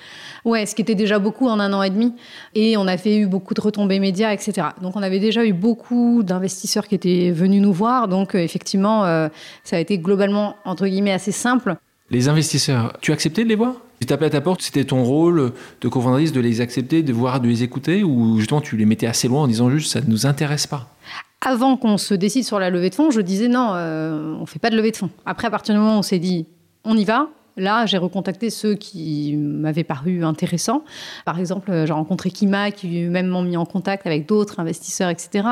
Ouais, ce qui était déjà beaucoup en un an et demi. Et on avait eu beaucoup de retombées médias, etc. Donc on avait déjà eu beaucoup d'investisseurs qui étaient venus nous voir. Donc euh, effectivement, ça a été globalement, entre guillemets, assez simple. Les investisseurs, tu as accepté de les voir? Tu tapais à ta porte, c'était ton rôle de cofondatrice de les accepter, de voir, de les écouter, ou justement tu les mettais assez loin en disant juste ça ne nous intéresse pas? Avant qu'on se décide sur la levée de fonds, je disais non, euh, on ne fait pas de levée de fonds. Après, à partir du moment où on s'est dit on y va, Là, j'ai recontacté ceux qui m'avaient paru intéressants. Par exemple, j'ai rencontré Kima, qui même m'ont mis en contact avec d'autres investisseurs, etc.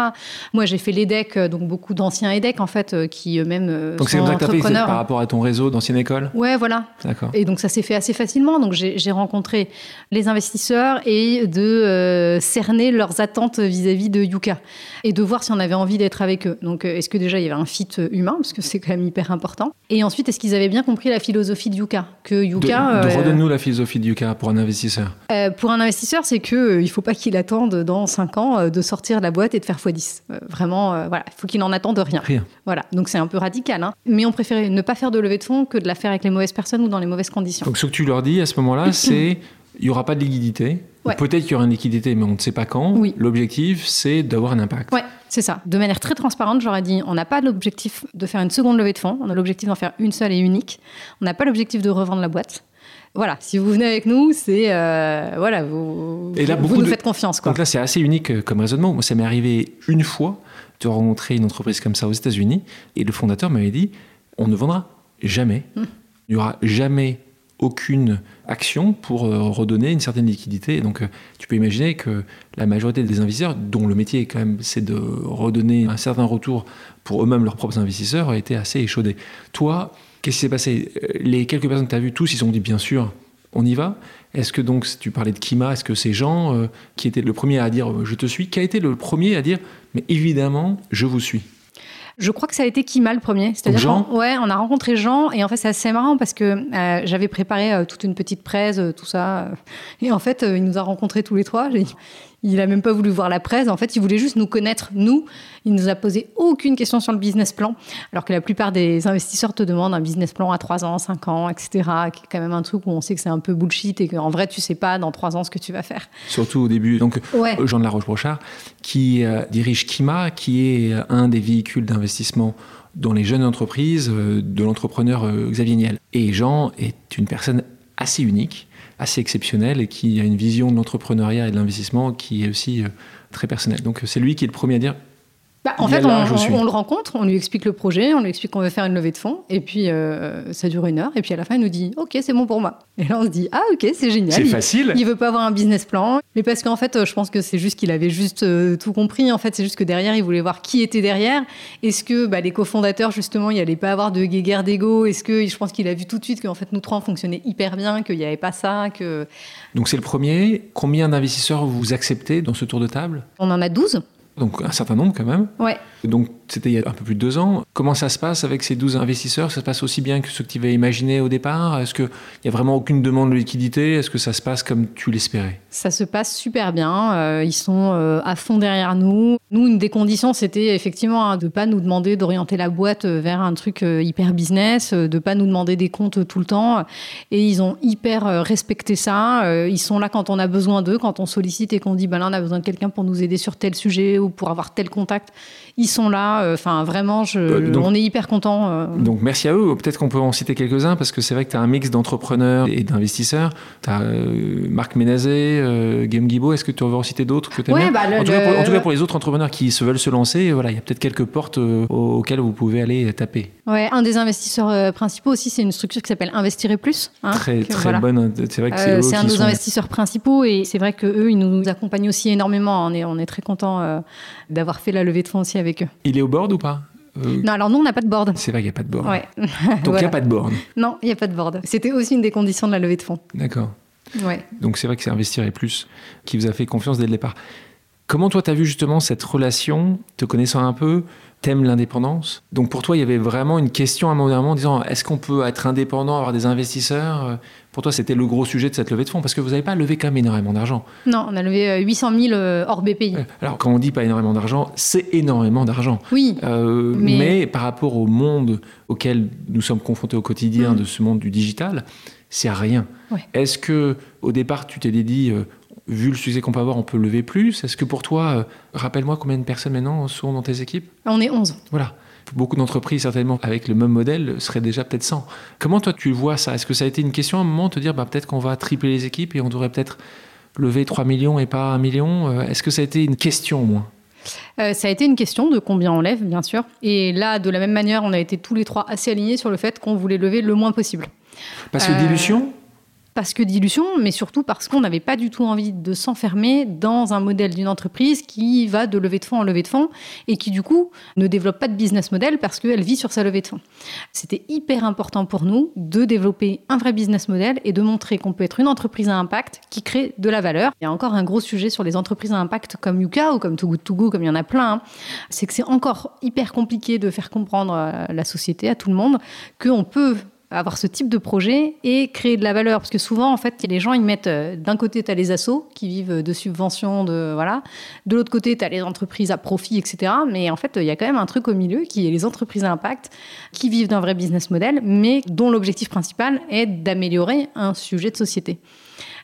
Moi, j'ai fait l'EDEC, donc beaucoup d'anciens EDEC, en fait, euh, qui eux-mêmes euh, donc sont entrepreneurs. Donc, c'est par rapport à ton réseau d'ancienne école Ouais, voilà. D'accord. Et donc, ça s'est fait assez facilement. Donc, j'ai rencontré les investisseurs et de euh, cerner leurs attentes vis-à-vis de Yuka et de voir si on avait envie d'être avec eux. Donc, est-ce que déjà, il y avait un fit humain, parce que c'est quand même hyper important. Et ensuite, est-ce qu'ils avaient bien compris la philosophie de Yuka? Que Yuka. De, euh, redonne-nous la philosophie de Yuka pour un investisseur. Euh, pour un investisseur, c'est que euh, il faut pas qu'il attende dans 5 ans de sortir de la boîte et de faire x10. vraiment, voilà, il faut qu'il en attende rien. Rien. Voilà, donc c'est un peu radical. Hein. Mais on préférait ne pas faire de levée de fonds que de la faire avec les mauvaises personnes ou dans les mauvaises conditions. Donc ce que tu leur dis à ce moment-là, *coughs* c'est il n'y aura pas de liquidité. Peut-être qu'il y aura une liquidité, mais on ne sait pas quand. Oui. L'objectif, c'est d'avoir un impact. Ouais, c'est ça. De manière très transparente, j'aurais dit on n'a pas l'objectif de faire une seconde levée de fonds, on a l'objectif d'en faire une seule et unique. On n'a pas l'objectif de revendre la boîte. Voilà, si vous venez avec nous, c'est euh, voilà, vous, et là, vous nous faites confiance. Quoi. Donc là, c'est assez unique euh, comme raisonnement. Moi, ça m'est arrivé une fois de rencontrer une entreprise comme ça aux États-Unis, et le fondateur m'avait dit on ne vendra jamais. Hum. Il n'y aura jamais aucune action pour euh, redonner une certaine liquidité. donc, euh, tu peux imaginer que la majorité des investisseurs, dont le métier quand même, c'est de redonner un certain retour pour eux-mêmes leurs propres investisseurs, a été assez échaudé. Toi, qu'est-ce qui s'est passé? Euh, Les quelques personnes que tu as vues, tous, ils ont dit bien sûr, on y va. Est-ce que donc, tu parlais de Kima, est-ce que ces gens qui étaient le premier à dire je te suis, qui a été le premier à dire mais évidemment, je vous suis? Je crois que ça a été Kima le premier. C'est-à-dire Jean Ouais, on a rencontré Jean et en fait c'est assez marrant parce que euh, j'avais préparé euh, toute une petite presse, euh, tout ça. et en fait, il nous a rencontrés tous les trois. Il a même pas voulu voir la presse. En fait, il voulait juste nous connaître, nous. Il nous a posé aucune question sur le business plan, alors que la plupart des investisseurs te demandent un business plan à 3 ans, 5 ans, etc. Qui est quand même un truc où on sait que c'est un peu bullshit et qu'en vrai, tu sais pas dans 3 ans ce que tu vas faire. Surtout au début. Donc, Jean de la Roche-Brochard, qui euh, dirige Kima, qui est euh, un des véhicules d'investissement dans les jeunes entreprises euh, de l'entrepreneur Xavier Niel. Et Jean est une personne assez unique assez exceptionnel et qui a une vision de l'entrepreneuriat et de l'investissement qui est aussi euh, très personnelle. Donc c'est lui qui est le premier à dire bah, en fait, on, le rencontre, on lui explique le projet, on lui explique qu'on veut faire une levée de fonds, et puis euh, ça dure une heure, et puis à la fin, il nous dit Ok, c'est bon pour moi. Et là, on se dit Ah, ok, c'est génial. C'est facile. Il veut pas avoir un business plan, mais parce qu'en fait, je pense que c'est juste qu'il avait juste euh, tout compris. En fait, c'est juste que derrière, il voulait voir qui était derrière. Est-ce que bah, les cofondateurs, justement, il n'y allait pas avoir de guéguerre d'ego? Est-ce que je pense qu'il a vu tout de suite qu'en fait, nous trois, on fonctionnait hyper bien, qu'il n'y avait pas ça que... Donc, c'est le premier. Combien d'investisseurs vous acceptez dans ce tour de table? On en a 12 donc un certain nombre quand même. Ouais. Donc c'était il y a un peu plus de deux ans. Comment ça se passe avec ces 12 investisseurs? Ça se passe aussi bien que ce que tu avais imaginé au départ? Est-ce qu'il n'y a vraiment aucune demande de liquidité? Est-ce que ça se passe comme tu l'espérais? Ça se passe super bien. Euh, ils sont euh, à fond derrière nous. Nous, une des conditions, c'était effectivement hein, de ne pas nous demander d'orienter la boîte euh, vers un truc hyper business, de ne pas nous demander des comptes tout le temps. Et ils ont hyper respecté ça. Ils sont là quand on a besoin d'eux, quand on sollicite et qu'on dit, ben là, on a besoin de quelqu'un pour nous aider sur tel sujet ou pour avoir tel contact. Ils sont là. Enfin, vraiment, je, euh, on est hyper content. Euh. Donc, merci à eux. Peut-être qu'on peut en citer quelques-uns parce que c'est vrai que tu as un mix d'entrepreneurs et d'investisseurs. Tu as euh, Marc Ménazé, Game Guibaud. Est-ce que tu veux en citer d'autres que tu ouais, bah, en, tout cas, pour, les autres entrepreneurs qui se veulent se lancer, voilà, il y a peut-être quelques portes auxquelles vous pouvez aller taper. Ouais, un des investisseurs principaux aussi, c'est une structure qui s'appelle Investir Plus. Hein, très, très bonne. C'est vrai que c'est un de nos investisseurs principaux et c'est vrai qu'eux, ils nous accompagnent aussi énormément. On est, on est très content d'avoir fait la levée de fonds aussi avec eux. Il est au board ou pas euh, non, alors nous, on n'a pas de board. C'est vrai qu'il n'y a pas de board. Ouais. Donc *laughs* il n'y a pas de board. Non, il n'y a pas de board. C'était aussi une des conditions de la levée de fonds. D'accord. Ouais. Donc c'est vrai que c'est Investir et Plus qui vous a fait confiance dès le départ. Comment toi, tu as vu justement cette relation, te connaissant un peu, t'aimes l'indépendance? Donc pour toi, il y avait vraiment une question à un moment en disant est-ce qu'on peut être indépendant, avoir des investisseurs? Pour toi, c'était le gros sujet de cette levée de fonds parce que vous n'avez pas levé quand même énormément d'argent. Non, on a levé 800 000 euh, hors BPI. Alors quand on dit pas énormément d'argent, c'est énormément d'argent. Oui. Euh, mais... par rapport au monde auquel nous sommes confrontés au quotidien mm. de ce monde du digital, c'est rien. Est-ce que au départ, tu t'es dit euh, vu le succès qu'on peut avoir, on peut lever plus? Est-ce que pour toi, euh, rappelle-moi combien de personnes maintenant sont dans tes équipes? On est 11. Voilà. Beaucoup d'entreprises, certainement, avec le même modèle, seraient déjà peut-être 100. Comment toi, tu vois ça? Est-ce que ça a été une question à un moment de te dire, bah, peut-être qu'on va tripler les équipes et on devrait peut-être lever 3 millions et pas 1 million? Euh, Est-ce que ça a été une question au moins? Euh, ça a été une question de combien on lève, bien sûr. Et là, de la même manière, on a été tous les trois assez alignés sur le fait qu'on voulait lever le moins possible. Parce que dilution? Parce que dilution, mais surtout parce qu'on n'avait pas du tout envie de s'enfermer dans un modèle d'une entreprise qui va de levée de fonds en levée de fonds et qui du coup ne développe pas de business model parce qu'elle vit sur sa levée de fonds. C'était hyper important pour nous de développer un vrai business model et de montrer qu'on peut être une entreprise à impact qui crée de la valeur. Il y a encore un gros sujet sur les entreprises à impact comme Yuka ou comme Too Good comme il y en a plein. Hein. C'est que c'est encore hyper compliqué de faire comprendre à la société, à tout le monde, qu'on peut avoir ce type de projet et créer de la valeur. Parce que souvent, en fait, les gens, ils mettent euh, d'un côté, tu as les assos qui vivent de subventions, de, voilà. de l'autre côté, tu as les entreprises à profit, etc. Mais en fait, il y a quand même un truc au milieu qui est les entreprises à impact qui vivent d'un vrai business model, mais dont l'objectif principal est d'améliorer un sujet de société.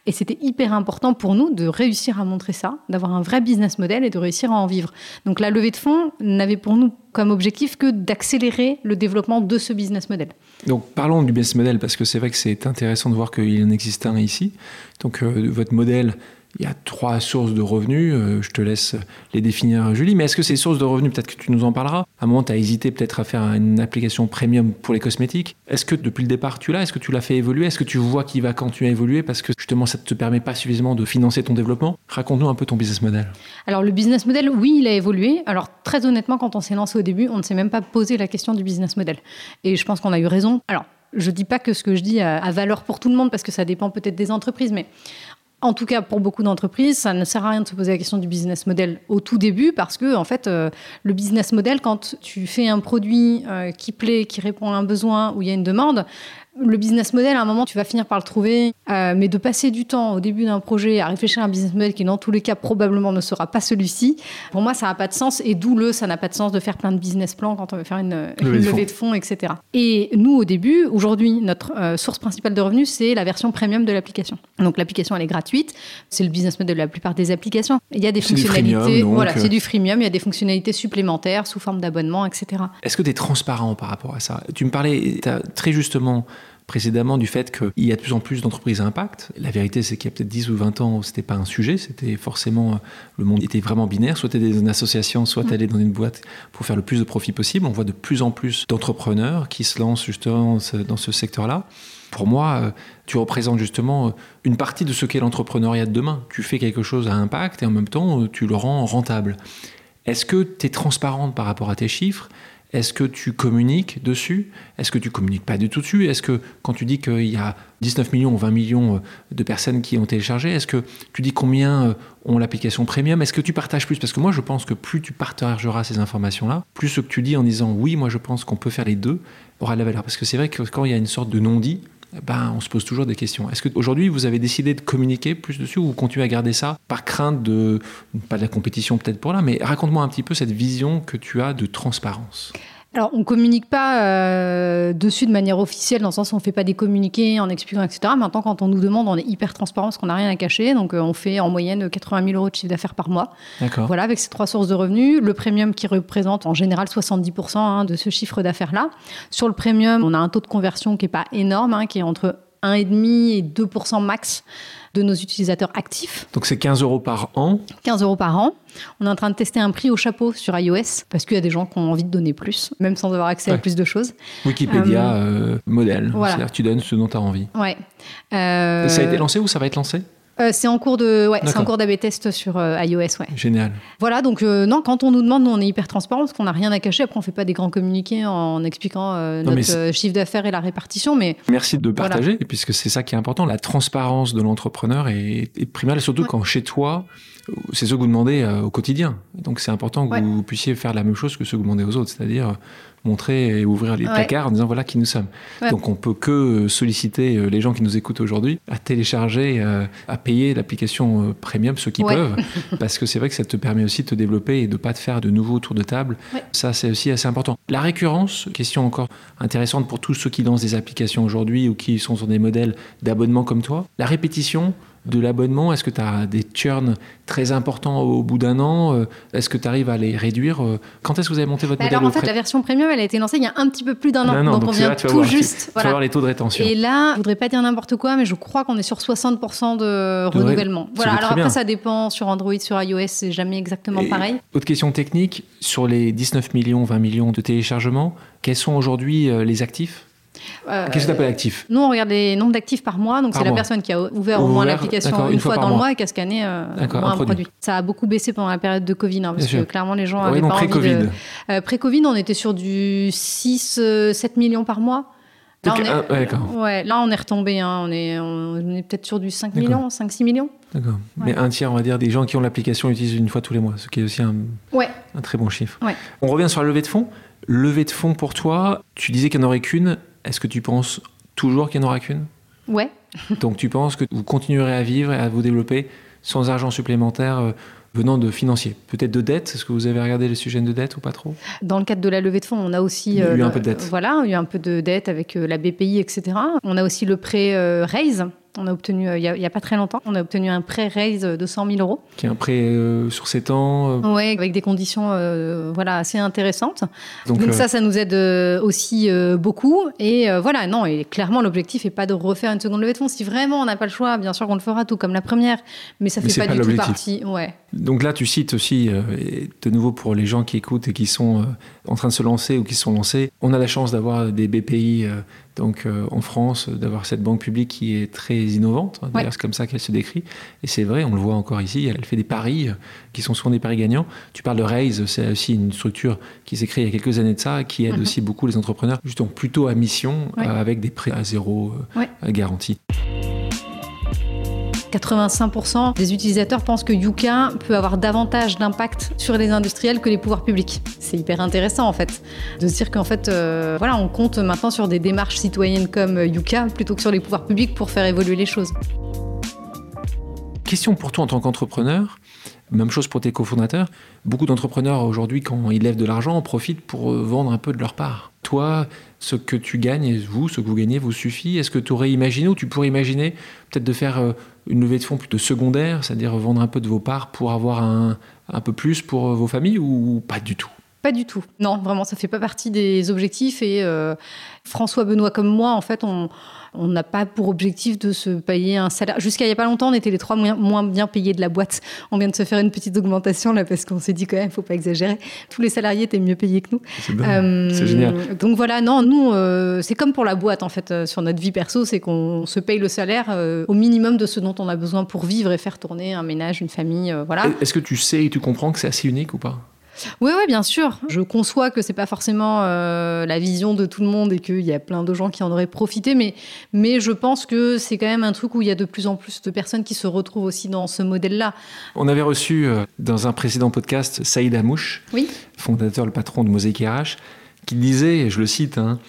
Et c'était hyper important pour nous de réussir à montrer ça, d'avoir un vrai business model et de réussir à en vivre. Donc la levée de fonds n'avait pour nous comme objectif que d'accélérer le développement de ce business model. Donc parlons du business model parce que c'est vrai que c'est intéressant de voir qu'il en existe un ici. Donc euh, votre modèle il y a trois sources de revenus. Euh, je te laisse les définir, Julie. Mais est-ce que ces sources de revenus, peut-être que tu nous en parleras À un moment, tu as hésité peut-être à faire une application premium pour les cosmétiques. Est-ce que depuis le départ, tu l'as Est-ce que tu l'as fait évoluer Est-ce que tu vois qu'il va continuer à évoluer parce que justement, ça ne te permet pas suffisamment de financer ton développement? Raconte-nous un peu ton business model. Alors, le business model, oui, il a évolué. Alors, très honnêtement, quand on s'est lancé au début, on ne s'est même pas posé la question du business model. Et je pense qu'on a eu raison. Alors, je ne dis pas que ce que je dis a, a, valeur pour tout le monde parce que ça dépend peut-être des entreprises, mais en tout cas, pour beaucoup d'entreprises, ça ne sert à rien de se poser la question du business model au tout début parce que, en fait, euh, le business model, quand tu fais un produit euh, qui plaît, qui répond à un besoin où il y a une demande, le business model, à un moment, tu vas finir par le trouver. Euh, mais de passer du temps au début d'un projet à réfléchir à un business model qui, dans tous les cas, probablement ne sera pas celui-ci, pour moi, ça n'a pas de sens. Et d'où le, ça n'a pas de sens de faire plein de business plans quand on veut faire une, levée de fonds, etc. Et nous, au début, aujourd'hui, notre euh, source principale de revenus, c'est la version premium de l'application. Donc, l'application, elle est gratuite. C'est le business model de la plupart des applications. Il y a des fonctionnalités. voilà, c'est du freemium. Il y a des fonctionnalités supplémentaires sous forme d'abonnement, etc. Est-ce que tu es transparent par rapport à ça? Tu me parlais très justement précédemment du fait qu'il y a de plus en plus d'entreprises à impact. La vérité, c'est qu'il y a peut-être 10 ou 20 ans, c'était pas un sujet, c'était forcément, le monde était vraiment binaire, soit tu dans une association, soit tu dans une boîte pour faire le plus de profit possible. On voit de plus en plus d'entrepreneurs qui se lancent justement dans ce secteur-là. Pour moi, euh, tu représentes justement euh, une partie de ce qu'est l'entrepreneuriat de demain. Tu fais quelque chose à impact et en même temps, euh, tu le rends rentable. Est-ce que tu es transparente par rapport à tes chiffres? Est-ce que tu communiques dessus? Est-ce que tu communiques pas du tout dessus? Est-ce que quand tu dis qu'il y a 19 millions ou 20 millions euh, de personnes qui ont téléchargé, est-ce que tu dis combien euh, ont l'application premium? Est-ce que tu partages plus? Parce que moi, je pense que plus tu partageras ces informations-là, plus ce que tu dis en disant oui, moi je pense qu'on peut faire les deux aura de la valeur. Parce que c'est vrai que quand il y a une sorte de non-dit, ben, on se pose toujours des questions. Est-ce qu'aujourd'hui, vous avez décidé de communiquer plus dessus ou vous continuez à garder ça par crainte de, pas de la compétition peut-être pour là, mais raconte-moi un petit peu cette vision que tu as de transparence. Alors, on communique pas euh, dessus de manière officielle, dans le sens où on fait pas des communiqués en expliquant, etc. Maintenant, quand on nous demande, on est hyper transparent parce qu'on n'a rien à cacher. Donc, euh, on fait en moyenne 80 000 euros de chiffre d'affaires par mois. D'accord. Voilà, avec ces trois sources de revenus. Le premium qui représente en général 70% hein, de ce chiffre d'affaires-là. Sur le premium, on a un taux de conversion qui est pas énorme, hein, qui est entre 1,5 et 2% max de nos utilisateurs actifs. Donc c'est 15 euros par an 15 euros par an. On est en train de tester un prix au chapeau sur iOS parce qu'il y a des gens qui ont envie de donner plus, même sans avoir accès à plus de choses. Wikipédia euh, euh, modèle. C'est-à-dire que tu donnes ce dont tu as envie. Ouais. Ça a été lancé ou ça va être lancé? Euh, C'est en cours de, ouais, c'est en cours d'AB test sur euh, iOS, ouais. Génial. Voilà, donc non, quand on nous demande, nous, on est hyper transparent parce qu'on n'a rien à cacher. Après, on fait pas des grands communiqués en expliquant notre chiffre d'affaires et la répartition, mais merci de partager, puisque c'est ça qui est important. La transparence de l'entrepreneur est, est primaire, surtout quand chez toi, c'est ce que vous demandez au quotidien. Donc, c'est important que vous puissiez faire la même chose que ce que vous demandez aux autres, c'est-à-dire montrer et ouvrir les placards en disant voilà qui nous sommes. Donc on peut que solliciter euh, les gens qui nous écoutent aujourd'hui à télécharger, euh, à payer l'application euh, premium, ceux qui peuvent, *laughs* parce que c'est vrai que ça te permet aussi de te développer et de pas te faire de nouveaux tours de table. Ça c'est aussi assez important. La récurrence, question encore intéressante pour tous ceux qui lancent des applications aujourd'hui ou qui sont sur des modèles d'abonnement comme toi. La répétition, de l'abonnement? Est-ce que tu as des churns très importants au bout d'un an? Euh, Est-ce que tu arrives à les réduire? Euh, Quand est-ce que vous avez monté votre bah modèle Alors en fait, la version premium, elle a été lancée il y a un petit peu plus d'un an. donc, on vient tout juste. Tu, voir les taux de rétention. Et là, je voudrais pas dire n'importe quoi, mais je crois qu'on est sur 60% de, renouvellement. Voilà. Alors après, ça dépend sur Android, sur iOS, c'est jamais exactement pareil. Autre question technique sur les 19 millions, 20 millions de téléchargements, quels sont aujourd'hui euh, les actifs? Euh, Qu'est-ce que tu appelles actif? Nous, on regarde les nombres d'actifs par mois. Donc, c'est la personne qui a ouvert au moins l'application une, fois, dans le mois et qui a scanné euh, un, produit. Ça a beaucoup baissé pendant la période de Covid, hein, parce que clairement, les gens avaient pas pré-COVID. envie euh, pré-Covid, on était sur du 6-7 millions par mois. Là, on est, ouais, là, on est retombé. Hein. on est, on est peut-être sur du 5 millions, 5-6 millions. D'accord. Mais un tiers, on va dire, des gens qui ont l'application utilisent une fois tous les mois, ce qui est aussi un, un très bon chiffre. On revient sur la levée de fonds. Levée de fonds pour toi, tu disais qu'il n'y en aurait qu'une. Est-ce que tu penses toujours qu'il n'y en aura qu'une? Ouais. *laughs* Donc tu penses que vous continuerez à vivre et à vous développer sans argent supplémentaire euh, venant de financiers Peut-être de dette Est-ce que vous avez regardé les sujets de dette ou pas trop? Dans le cadre de la levée de fonds, on a aussi... Il y a eu un peu de dette. Voilà, il y a eu un peu de dette avec euh, la BPI, etc. On a aussi le prêt euh, Raise on a obtenu, euh, il n'y a, pas très longtemps, on a obtenu un prêt raise de 100 000 euros. Qui est un prêt euh, sur 7 ans euh. Oui, avec des conditions voilà, assez intéressantes. Donc, ça, ça nous aide aussi beaucoup. Et voilà, non, et clairement, l'objectif n'est pas de refaire une seconde levée de fonds. Si vraiment on n'a pas le choix, bien sûr qu'on le fera tout comme la première, mais ça ne fait pas, du tout partie. Ouais. Donc là, tu cites aussi, de nouveau pour les gens qui écoutent et qui sont en train de se lancer ou qui se sont lancés, on a la chance d'avoir des BPI donc euh, en France, d'avoir cette banque publique qui est très innovante. Hein, d'ailleurs, c'est comme ça qu'elle se décrit. Et c'est vrai, on le voit encore ici, elle fait des paris euh, qui sont souvent des paris gagnants. Tu parles de Raise, c'est aussi une structure qui s'est créée il y a quelques années de ça, qui aide mhm. aussi beaucoup les entrepreneurs, justement plutôt à mission, euh, avec des prêts à zéro garantie. 85% des utilisateurs pensent que Yuka peut avoir davantage d'impact sur les industriels que les pouvoirs publics. C'est hyper intéressant en fait de se dire qu'en fait, euh, voilà, on compte maintenant sur des démarches citoyennes comme Yuka plutôt que sur les pouvoirs publics pour faire évoluer les choses. Question pour toi en tant qu'entrepreneur. Même chose pour tes cofondateurs. Beaucoup d'entrepreneurs aujourd'hui, quand ils lèvent de l'argent, en profitent pour euh, vendre un peu de leur part. Toi, ce que tu gagnes, vous, ce que vous gagnez, vous suffit Est-ce que tu aurais imaginé ou tu pourrais imaginer peut-être de faire euh, une levée de fonds plutôt secondaire, c'est-à-dire vendre un peu de vos parts pour avoir un, un peu plus pour euh, vos familles ou pas du tout? Pas du tout. Non, vraiment, ça fait pas partie des objectifs. Et François Benoît comme moi, en fait, on, on n'a pas pour objectif de se payer un salaire. Jusqu'à il n'y a pas longtemps, on était les trois moins, bien payés de la boîte. On vient de se faire une petite augmentation là parce qu'on s'est dit quand même, faut pas exagérer. Tous les salariés étaient mieux payés que nous. C'est euh, génial. Donc voilà, non, nous, euh, c'est comme pour la boîte en fait euh, sur notre vie perso, c'est qu'on se paye le salaire au minimum de ce dont on a besoin pour vivre et faire tourner un ménage, une famille, voilà. Est-ce que tu sais et tu comprends que c'est assez unique ou pas? Oui, oui, bien sûr. Je conçois que c'est pas forcément euh, la vision de tout le monde et qu'il y a plein de gens qui en auraient profité, mais, mais je pense que c'est quand même un truc où il y a de plus en plus de personnes qui se retrouvent aussi dans ce modèle-là. On avait reçu euh, dans un précédent podcast Saïd Amouche, oui. fondateur, le patron de Mosaïque RH, qui disait, et je le cite, hein,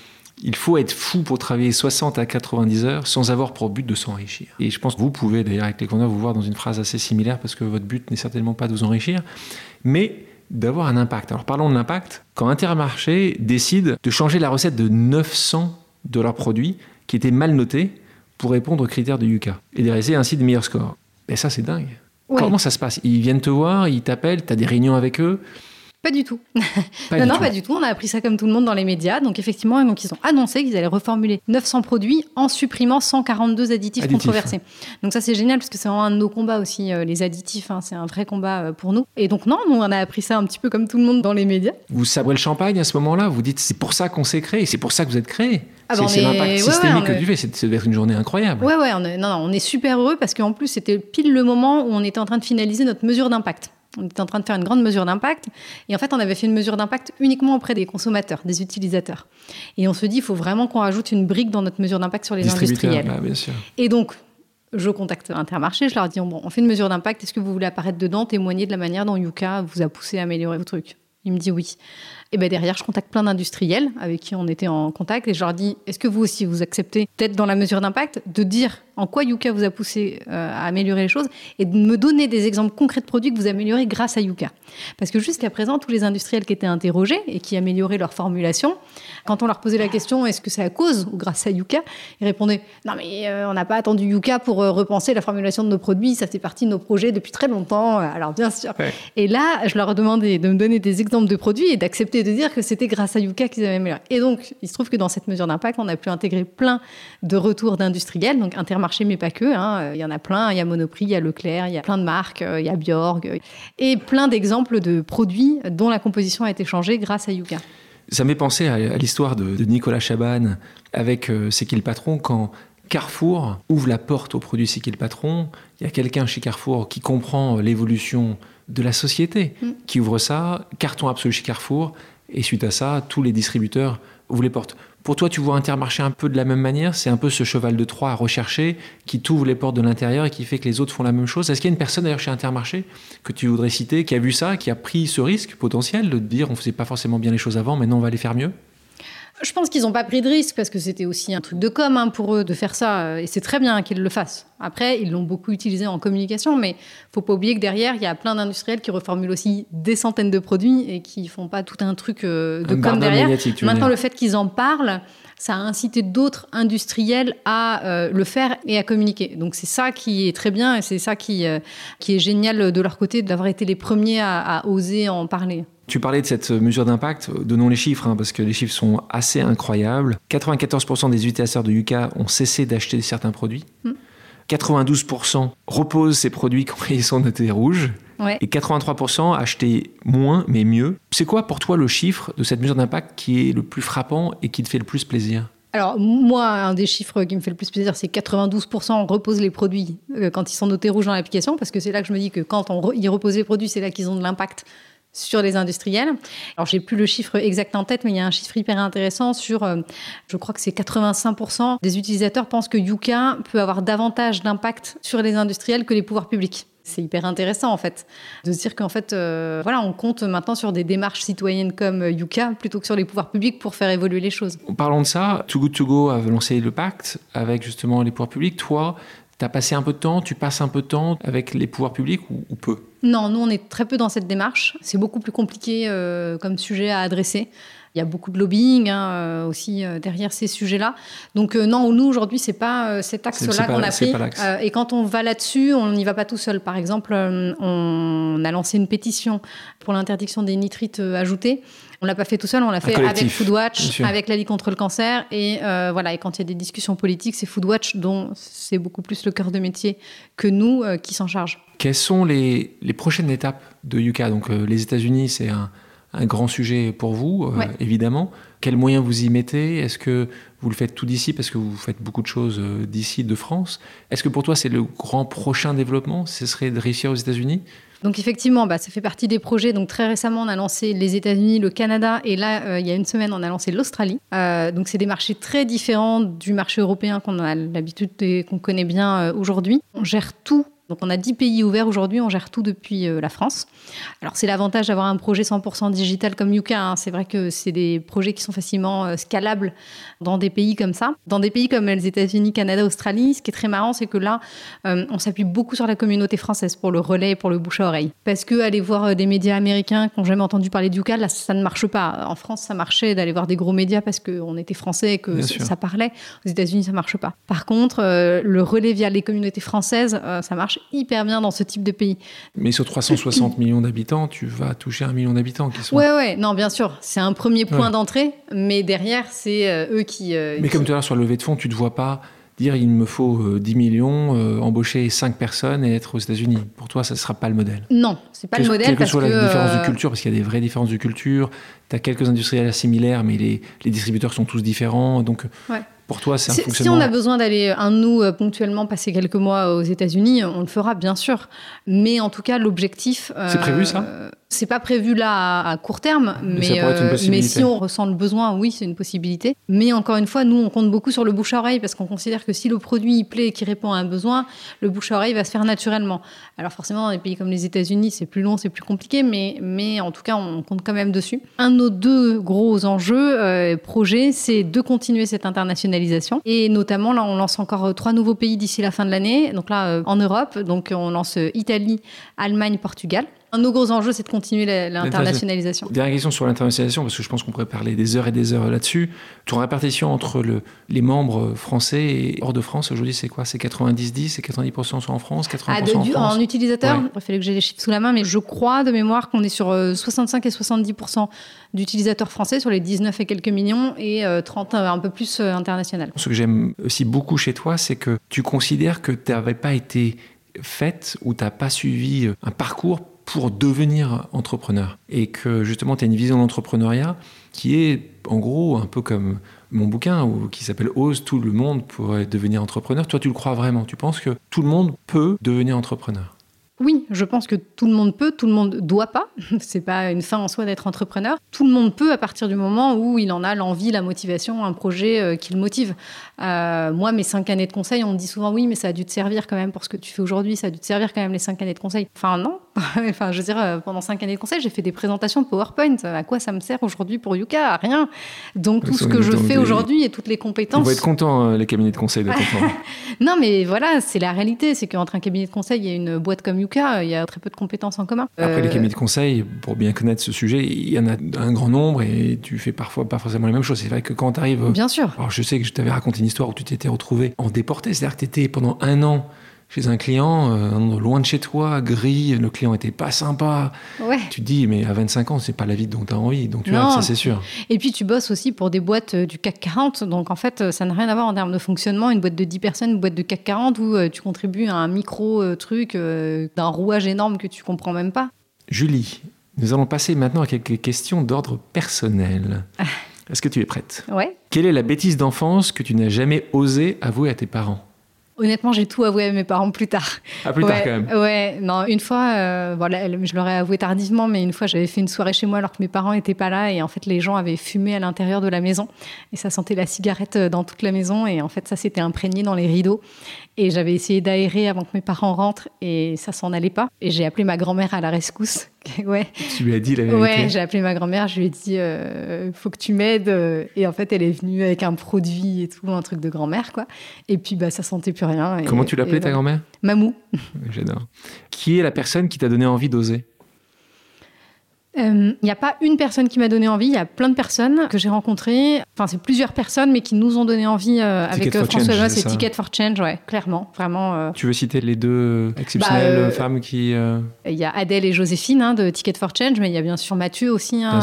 il faut être fou pour travailler 60 à 90 heures sans avoir pour but de s'enrichir. Et je pense que vous pouvez d'ailleurs avec les candidats vous voir dans une phrase assez similaire parce que votre but n'est certainement pas de vous enrichir. Mais d'avoir un impact. Alors parlons de l'impact. Quand Intermarché décide de changer la recette de 900 de leurs produits qui étaient mal notés pour répondre aux critères de Yuka et de ainsi de meilleurs scores. Mais ça, c'est dingue. Comment ça se passe? Ils viennent te voir, ils t'appellent, tu as des réunions avec eux pas du tout. *laughs* non, non, pas du tout. On a appris ça comme tout le monde dans les médias. Donc, effectivement, donc, ils ont annoncé qu'ils allaient reformuler 900 produits en supprimant 142 additifs, controversés. Donc, ça, c'est génial parce que c'est vraiment un de nos combats aussi, euh, les additifs. Hein. c'est un vrai combat euh, pour nous. Et donc, non, nous, on a appris ça un petit peu comme tout le monde dans les médias. Vous sabrez le champagne à ce moment-là. Vous dites, c'est pour ça qu'on s'est créé, c'est pour ça que vous êtes créé. Ah bah c'est l'impact systémique que tu fais, être une journée incroyable. Ouais, ouais, on est, non, non, on est super heureux parce qu'en plus, c'était pile le moment où on était en train de finaliser notre mesure d'impact. On était en train de faire une grande mesure d'impact. Et en fait, on avait fait une mesure d'impact uniquement auprès des consommateurs, des utilisateurs. Et on se dit, il faut vraiment qu'on rajoute une brique dans notre mesure d'impact sur les industriels. Bien sûr. Et donc, je contacte Intermarché, je leur dis, bon, on fait une mesure d'impact, est-ce que vous voulez apparaître dedans, témoigner de la manière dont Yuka vous a poussé à améliorer vos trucs? Il me dit oui. Et ben derrière, je contacte plein d'industriels avec qui on était en contact et je leur dis est-ce que vous aussi vous acceptez, peut-être dans la mesure d'impact, de dire en quoi Yuka vous a poussé euh, à améliorer les choses et de me donner des exemples concrets de produits que vous améliorez grâce à Yuka? Parce que jusqu'à présent, tous les industriels qui étaient interrogés et qui amélioraient leur formulation, quand on leur posait la question est-ce que c'est à cause ou grâce à Yuka, ils répondaient non mais euh, on n'a pas attendu Yuka pour euh, repenser la formulation de nos produits, ça fait partie de nos projets depuis très longtemps. Alors bien sûr. Et là, je leur ai demandé de me donner des exemples de produits et d'accepter de dire que c'était grâce à Yuka qu'ils avaient amélioré. Et donc, il se trouve que dans cette mesure d'impact, on a pu intégrer plein de retours d'industriels, donc Intermarché, mais pas que. Hein. Il y en a plein. Il y a Monoprix, il y a Leclerc, il y a plein de marques, euh, il y a Bjorg, et plein d'exemples de produits dont la composition a été changée grâce à Yuka. Ça m'est pensé à, l'histoire de, Nicolas Chaban avec euh, C'est qui le patron quand Carrefour ouvre la porte aux produits C'est qui le patron. Il y a quelqu'un chez Carrefour qui comprend l'évolution de la société, mm. qui ouvre ça, carton absolu chez Carrefour, et suite à ça, tous les distributeurs ouvrent les portes. Pour toi, tu vois Intermarché un peu de la même manière? C'est un peu ce cheval de Troie à rechercher qui t'ouvre les portes de l'intérieur et qui fait que les autres font la même chose. Est-ce qu'il y a une personne d'ailleurs chez Intermarché que tu voudrais citer qui a vu ça, qui a pris ce risque potentiel de dire on faisait pas forcément bien les choses avant, maintenant on va les faire mieux? Je pense qu'ils n'ont pas pris de risque parce que c'était aussi un truc de com hein, pour eux de faire ça. Et c'est très bien qu'ils le fassent. Après, ils l'ont beaucoup utilisé en communication, mais faut pas oublier que derrière, il y a plein d'industriels qui reformulent aussi des centaines de produits et qui font pas tout un truc euh, de com derrière. Maintenant, le fait qu'ils en parlent, ça a incité d'autres industriels à euh, le faire et à communiquer. Donc c'est ça qui est très bien et c'est ça qui, euh, qui est génial de leur côté d'avoir été les premiers à, à oser en parler. Tu parlais de cette mesure d'impact, donnons les chiffres, hein, parce que les chiffres sont assez incroyables. 94% des utilisateurs de Yuka ont cessé d'acheter certains produits. 92% hmm. reposent ces produits quand ils sont notés rouges. Et 83% achetaient moins, mais mieux. C'est quoi pour toi le chiffre de cette mesure d'impact qui est le plus frappant et qui te fait le plus plaisir? Alors, moi, un des chiffres qui me fait le plus plaisir, c'est 92% reposent les produits euh, quand ils sont notés rouges dans l'application, parce que c'est là que je me dis que quand on ils reposent les produits, c'est là qu'ils ont de l'impact sur les industriels. Alors, j'ai plus le chiffre exact en tête, mais il y a un chiffre hyper intéressant sur, euh, je crois que c'est 85% des utilisateurs pensent que Yuka peut avoir davantage d'impact sur les industriels que les pouvoirs publics. C'est hyper intéressant en fait de se dire qu'en fait euh, voilà on compte maintenant sur des démarches citoyennes comme Yuka plutôt que sur les pouvoirs publics pour faire évoluer les choses. Parlons de ça, Too Good To Go a lancé le pacte avec justement les pouvoirs publics. Toi, tu as passé un peu de temps, tu passes un peu de temps avec les pouvoirs publics ou peu? Non, nous, on est très peu dans cette démarche. C'est beaucoup plus compliqué euh, comme sujet à adresser. Il y a beaucoup de lobbying hein, euh, aussi euh, derrière ces sujets-là. Donc non, nous aujourd'hui, c'est pas cet axe-là qu'on a pris. et quand on va là-dessus, on n'y va pas tout seul. Par exemple, on a lancé une pétition pour l'interdiction des nitrites ajoutés. On l'a pas fait tout seul, on l'a fait avec Foodwatch, avec la Ligue contre le cancer. Et voilà. Et quand il y a des discussions politiques, c'est Foodwatch dont c'est beaucoup plus le cœur de métier que nous qui s'en charge. Quelles sont les, prochaines étapes de Yuka? Donc, euh, les États-Unis, c'est un, grand sujet pour vous, euh, évidemment. Quels moyens vous y mettez? Est-ce que vous le faites tout d'ici parce que vous faites beaucoup de choses euh, d'ici, de France? Est-ce que pour toi, c'est le grand prochain développement? Ce serait de réussir aux États-Unis? Donc effectivement, bah, ça fait partie des projets. Donc très récemment, on a lancé les États-Unis, le Canada, et là, il y a une semaine, on a lancé l'Australie. donc c'est des marchés très différents du marché européen qu'on a l'habitude et qu'on connaît bien aujourd'hui. On gère tout donc on a 10 pays ouverts aujourd'hui, on gère tout depuis euh, la France. Alors c'est l'avantage d'avoir un projet 100% digital comme Yuka. Hein. C'est vrai que c'est des projets qui sont facilement euh, scalables dans des pays comme ça. Dans des pays comme les États-Unis, Canada, Australie, ce qui est très marrant, c'est que là, euh, on s'appuie beaucoup sur la communauté française pour le relais et pour le bouche à oreille. Parce que aller voir des médias américains qui n'ont jamais entendu parler de Yuka, là, ça ne marche pas. En France, ça marchait d'aller voir des gros médias parce qu'on était français et que ça, parlait. Aux États-Unis, ça marche pas. Par contre, le relais via les communautés françaises, ça marche hyper bien dans ce type de pays. Mais sur 360 millions d'habitants, tu vas toucher un million d'habitants qui sont. Ouais, ouais, non, bien sûr, c'est un premier point d'entrée, mais derrière, c'est euh, eux qui. Euh, mais comme tu as sur le levée de fonds, tu ne vois pas dire il me faut 10 millions, embaucher 5 personnes et être aux États-Unis. Pour toi, ça ne sera pas le modèle Non, c'est pas le modèle. Quelle que soit la différence de culture, parce qu'il y a des vraies différences de culture, tu as quelques industriels similaires, mais les, les, distributeurs sont tous différents. Donc, pour toi, c'est un fonctionnement... Si on a besoin d'aller, un de nous, ponctuellement passer quelques mois aux États-Unis, on le fera, bien sûr. Mais en tout cas, l'objectif... C'est prévu, ça c'est pas prévu là à, court terme, mais, euh, mais, si on ressent le besoin, oui, c'est une possibilité. Mais encore une fois, nous, on compte beaucoup sur le bouche à oreille parce qu'on considère que si le produit il plaît et qui répond à un besoin, le bouche à oreille va se faire naturellement. Alors forcément, dans des pays comme les États-Unis, c'est plus long, c'est plus compliqué, mais, mais en tout cas, on compte quand même dessus. Un de nos deux gros enjeux, euh, projets, c'est de continuer cette internationalisation. Et notamment, là, on lance encore euh, trois nouveaux pays d'ici la fin de l'année. Donc là, en Europe, donc on lance Italie, Allemagne, Portugal. Un de nos gros enjeux, c'est de continuer l'internationalisation. Dernière question sur l'internationalisation, parce que je pense qu'on pourrait parler des heures et des heures là-dessus. Ton répartition entre le, les membres français et hors de France, aujourd'hui, c'est quoi? C'est 90-10 C'est 90% sont en France 80% ah, en France? En utilisateur? Il fallait que j'ai les chiffres sous la main, mais je crois de mémoire qu'on est sur 65 euh, et 70% d'utilisateurs français sur les 19 et quelques millions et 30 euh, un peu plus euh, international. Ce que j'aime aussi beaucoup chez toi, c'est que tu considères que tu n'avais pas été faite ou tu n'as pas suivi un parcours pour devenir entrepreneur. Et que justement, tu as une vision d'entrepreneuriat qui est en gros un peu comme mon bouquin qui s'appelle Ose, tout le monde pourrait devenir entrepreneur. Toi, tu le crois vraiment Tu penses que tout le monde peut devenir entrepreneur? Oui, je pense que tout le monde peut, tout le monde doit pas. *laughs* C'est pas une fin en soi d'être entrepreneur. Tout le monde peut à partir du moment où il en a l'envie, la motivation, un projet euh, qui le motive. Euh, moi, mes cinq années de conseil, on me dit souvent oui, mais ça a dû te servir quand même pour ce que tu fais aujourd'hui, ça a dû te servir quand même les cinq années de conseil. Enfin non. *laughs* enfin, je veux dire, euh, pendant cinq années de conseil, j'ai fait des présentations de PowerPoint. À quoi ça me sert aujourd'hui pour Yuka? Rien. Donc tout ce que je fais aujourd'hui et toutes les compétences. On va être content les cabinets de conseil de *laughs* non, mais voilà, c'est la réalité, c'est qu'entre un cabinet de conseil et une boîte comme Yuka il y a très peu de compétences en commun. Après, les euh, cabinets de conseil, pour bien connaître ce sujet, il y en a un grand nombre et tu fais parfois pas forcément les mêmes choses. C'est vrai que quand tu arrives. Bien sûr. Alors, je sais que je t'avais raconté une histoire où tu t'étais retrouvé en déporté. C'est-à-dire que tu étais pendant un an chez un client, euh, loin de chez toi, gris, le client était pas sympa. Ouais. Tu te dis, mais à 25 ans, c'est pas la vie dont tu as envie. Donc, tu vois, ça, c'est sûr. Et puis, tu bosses aussi pour des boîtes euh, du CAC 40. Donc, en fait, euh, ça n'a rien à voir en termes de fonctionnement. Une boîte de 10 personnes, une boîte de CAC 40 où tu contribues à un micro-truc d'un rouage énorme que tu comprends même pas. Julie, nous allons passer maintenant à quelques questions d'ordre personnel. Ah. Est-ce que tu es prête? Ouais. Quelle est la bêtise d'enfance que tu n'as jamais osé avouer à tes parents? Honnêtement, j'ai tout avoué à mes parents plus tard. Ah, plus tard quand même Ouais, non, une fois, euh, voilà, je leur ai avoué tardivement, mais une fois, j'avais fait une soirée chez moi alors que mes parents n'étaient pas là et en fait, les gens avaient fumé à l'intérieur de la maison et ça sentait la cigarette euh, dans toute la maison et en fait, ça s'était imprégné dans les rideaux et j'avais essayé d'aérer avant que mes parents rentrent et ça s'en allait pas et j'ai appelé ma grand-mère à la rescousse. *laughs* ouais. Tu lui as dit la vérité Ouais, j'ai appelé ma grand-mère, je lui ai dit, euh, faut que tu m'aides et en fait, elle est venue avec un produit et tout, un truc de grand-mère quoi. Et puis, bah, ça sentait plus rien. Comment tu l'appelais ta grand-mère? Mamou. *laughs* J'adore. Qui est la personne qui t'a donné envie d'oser? Il euh, n'y a pas une personne qui m'a donné envie, il y a plein de personnes que j'ai rencontrées. Enfin, c'est plusieurs personnes, mais qui nous ont donné envie euh, avec euh, François c'est Ticket for Change, ouais, clairement, vraiment. Tu veux citer les deux exceptionnelles bah, femmes qui. Il y a Adèle et Joséphine hein, de Ticket for Change, mais il y a bien sûr Mathieu aussi. Hein,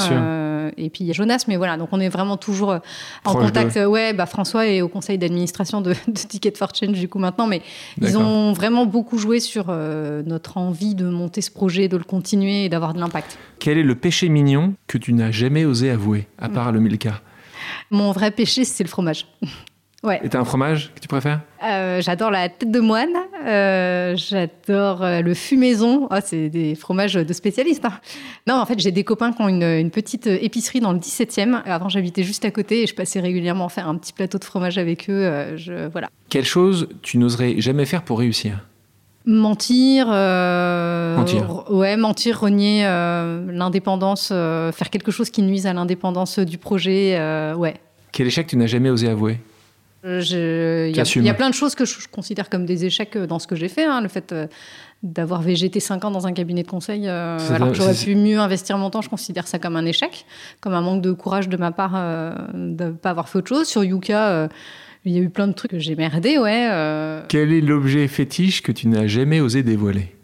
et puis il y a Jonas, mais voilà, donc on est vraiment toujours en contact. Ouais, bah, François est au conseil d'administration de, de, Ticket for Change du coup maintenant, mais ils ont vraiment beaucoup joué sur notre envie de monter ce projet, de le continuer et d'avoir de l'impact. Quel est le péché mignon que tu n'as jamais osé avouer, à part le Milka Mon vrai péché, c'est le fromage. *laughs* Ouais. Et t'as un fromage que tu préfères? Euh, J'adore la tête de moine. Euh, j'adore euh, le fumaison. Oh, c'est des fromages de spécialistes. Hein. Non, en fait, j'ai des copains qui ont une, petite épicerie dans le 17e. Avant, j'habitais juste à côté et je passais régulièrement faire un petit plateau de fromage avec eux. Je, voilà. Quelle chose tu n'oserais jamais faire pour réussir? Mentir, euh, mentir. ouais, mentir, renier euh, l'indépendance, euh, faire quelque chose qui nuise à l'indépendance du projet, ouais. Quel échec tu n'as jamais osé avouer Il y, a plein de choses que je, considère comme des échecs dans ce que j'ai fait. Hein. le fait d'avoir végété 5 ans dans un cabinet de conseil, alors que j'aurais pu mieux investir mon temps, je considère ça comme un échec, comme un manque de courage de ma part de ne pas avoir fait autre chose. Sur Yuka il y a eu plein de trucs que j'ai merdé, ouais. Euh. Quel est l'objet fétiche que tu n'as jamais osé dévoiler?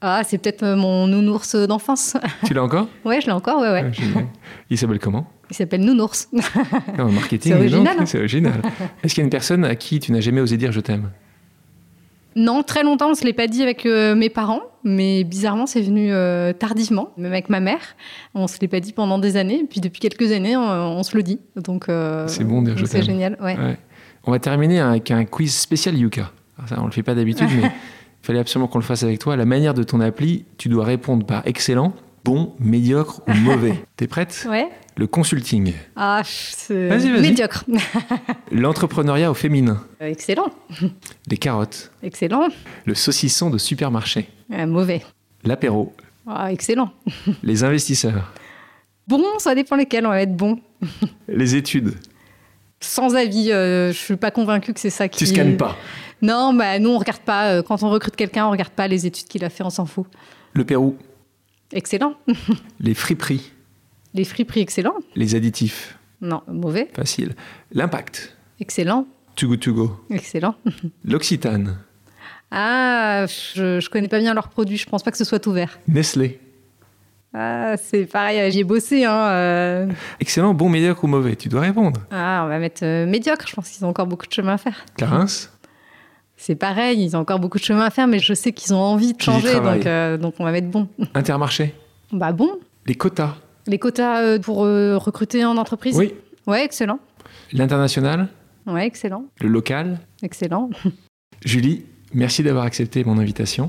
Ah, c'est peut-être euh, mon nounours d'enfance. *laughs* Tu l'as encore? Ouais, je l'ai encore, ouais, ouais. Ah. Il s'appelle comment? Il s'appelle Nounours. *laughs* En marketing, C'est original, hein. C'est original. Est-ce qu'il y a une personne à qui tu n'as jamais osé dire je t'aime? Non, très longtemps, on se l'est pas dit avec euh, mes parents, mais bizarrement, c'est venu euh, tardivement, même avec ma mère. On se l'est pas dit pendant des années, puis depuis quelques années, on, on se le dit. Donc, euh, C'est bon de dire je C'est génial, ouais. Ouais. On va terminer avec un quiz spécial Yuka. Ça, on le fait pas d'habitude, mais il *laughs* fallait absolument qu'on le fasse avec toi. La manière de ton appli, tu dois répondre par excellent, bon, médiocre ou mauvais. *laughs* T'es prête? Ouais. Le consulting, Ah, c'est Vas-y, vas-y. médiocre. *laughs* l'entrepreneuriat au féminin, Euh, excellent, les carottes, excellent. le saucisson de supermarché, Euh, mauvais. l'apéro, Ah, excellent. les investisseurs, Bon, ça dépend lesquels, on va être bon. les études. Sans avis, euh, je suis pas convaincue que c'est ça qui. Tu scannes pas. Non, bah nous on regarde pas. euh, Quand on recrute quelqu'un, on regarde pas les études qu'il a fait, on s'en fout. Le Pérou, Excellent. *laughs* les friperies, Les friperies, excellent. les additifs. Non, mauvais. Facile. L'impact, Excellent. Too Good To Go, Excellent. *laughs* l'Occitane, Ah, je, je connais pas bien leurs produits. Je pense pas que ce soit ouvert. Nestlé. Ah, c'est pareil. J'y ai bossé. Hein. euh. Excellent, bon, médiocre ou mauvais Tu dois répondre. Ah, on va mettre euh, médiocre. Je pense qu'ils ont encore beaucoup de chemin à faire. Clarence, C'est pareil. Ils ont encore beaucoup de chemin à faire, mais je sais qu'ils ont envie de changer, donc euh, donc on va mettre bon. Intermarché, Bah bon. les quotas? Les quotas pour recruter en entreprise? Oui. Ouais, excellent. L'international, Ouais, excellent. le local? Excellent. *laughs* Julie, merci d'avoir accepté mon invitation.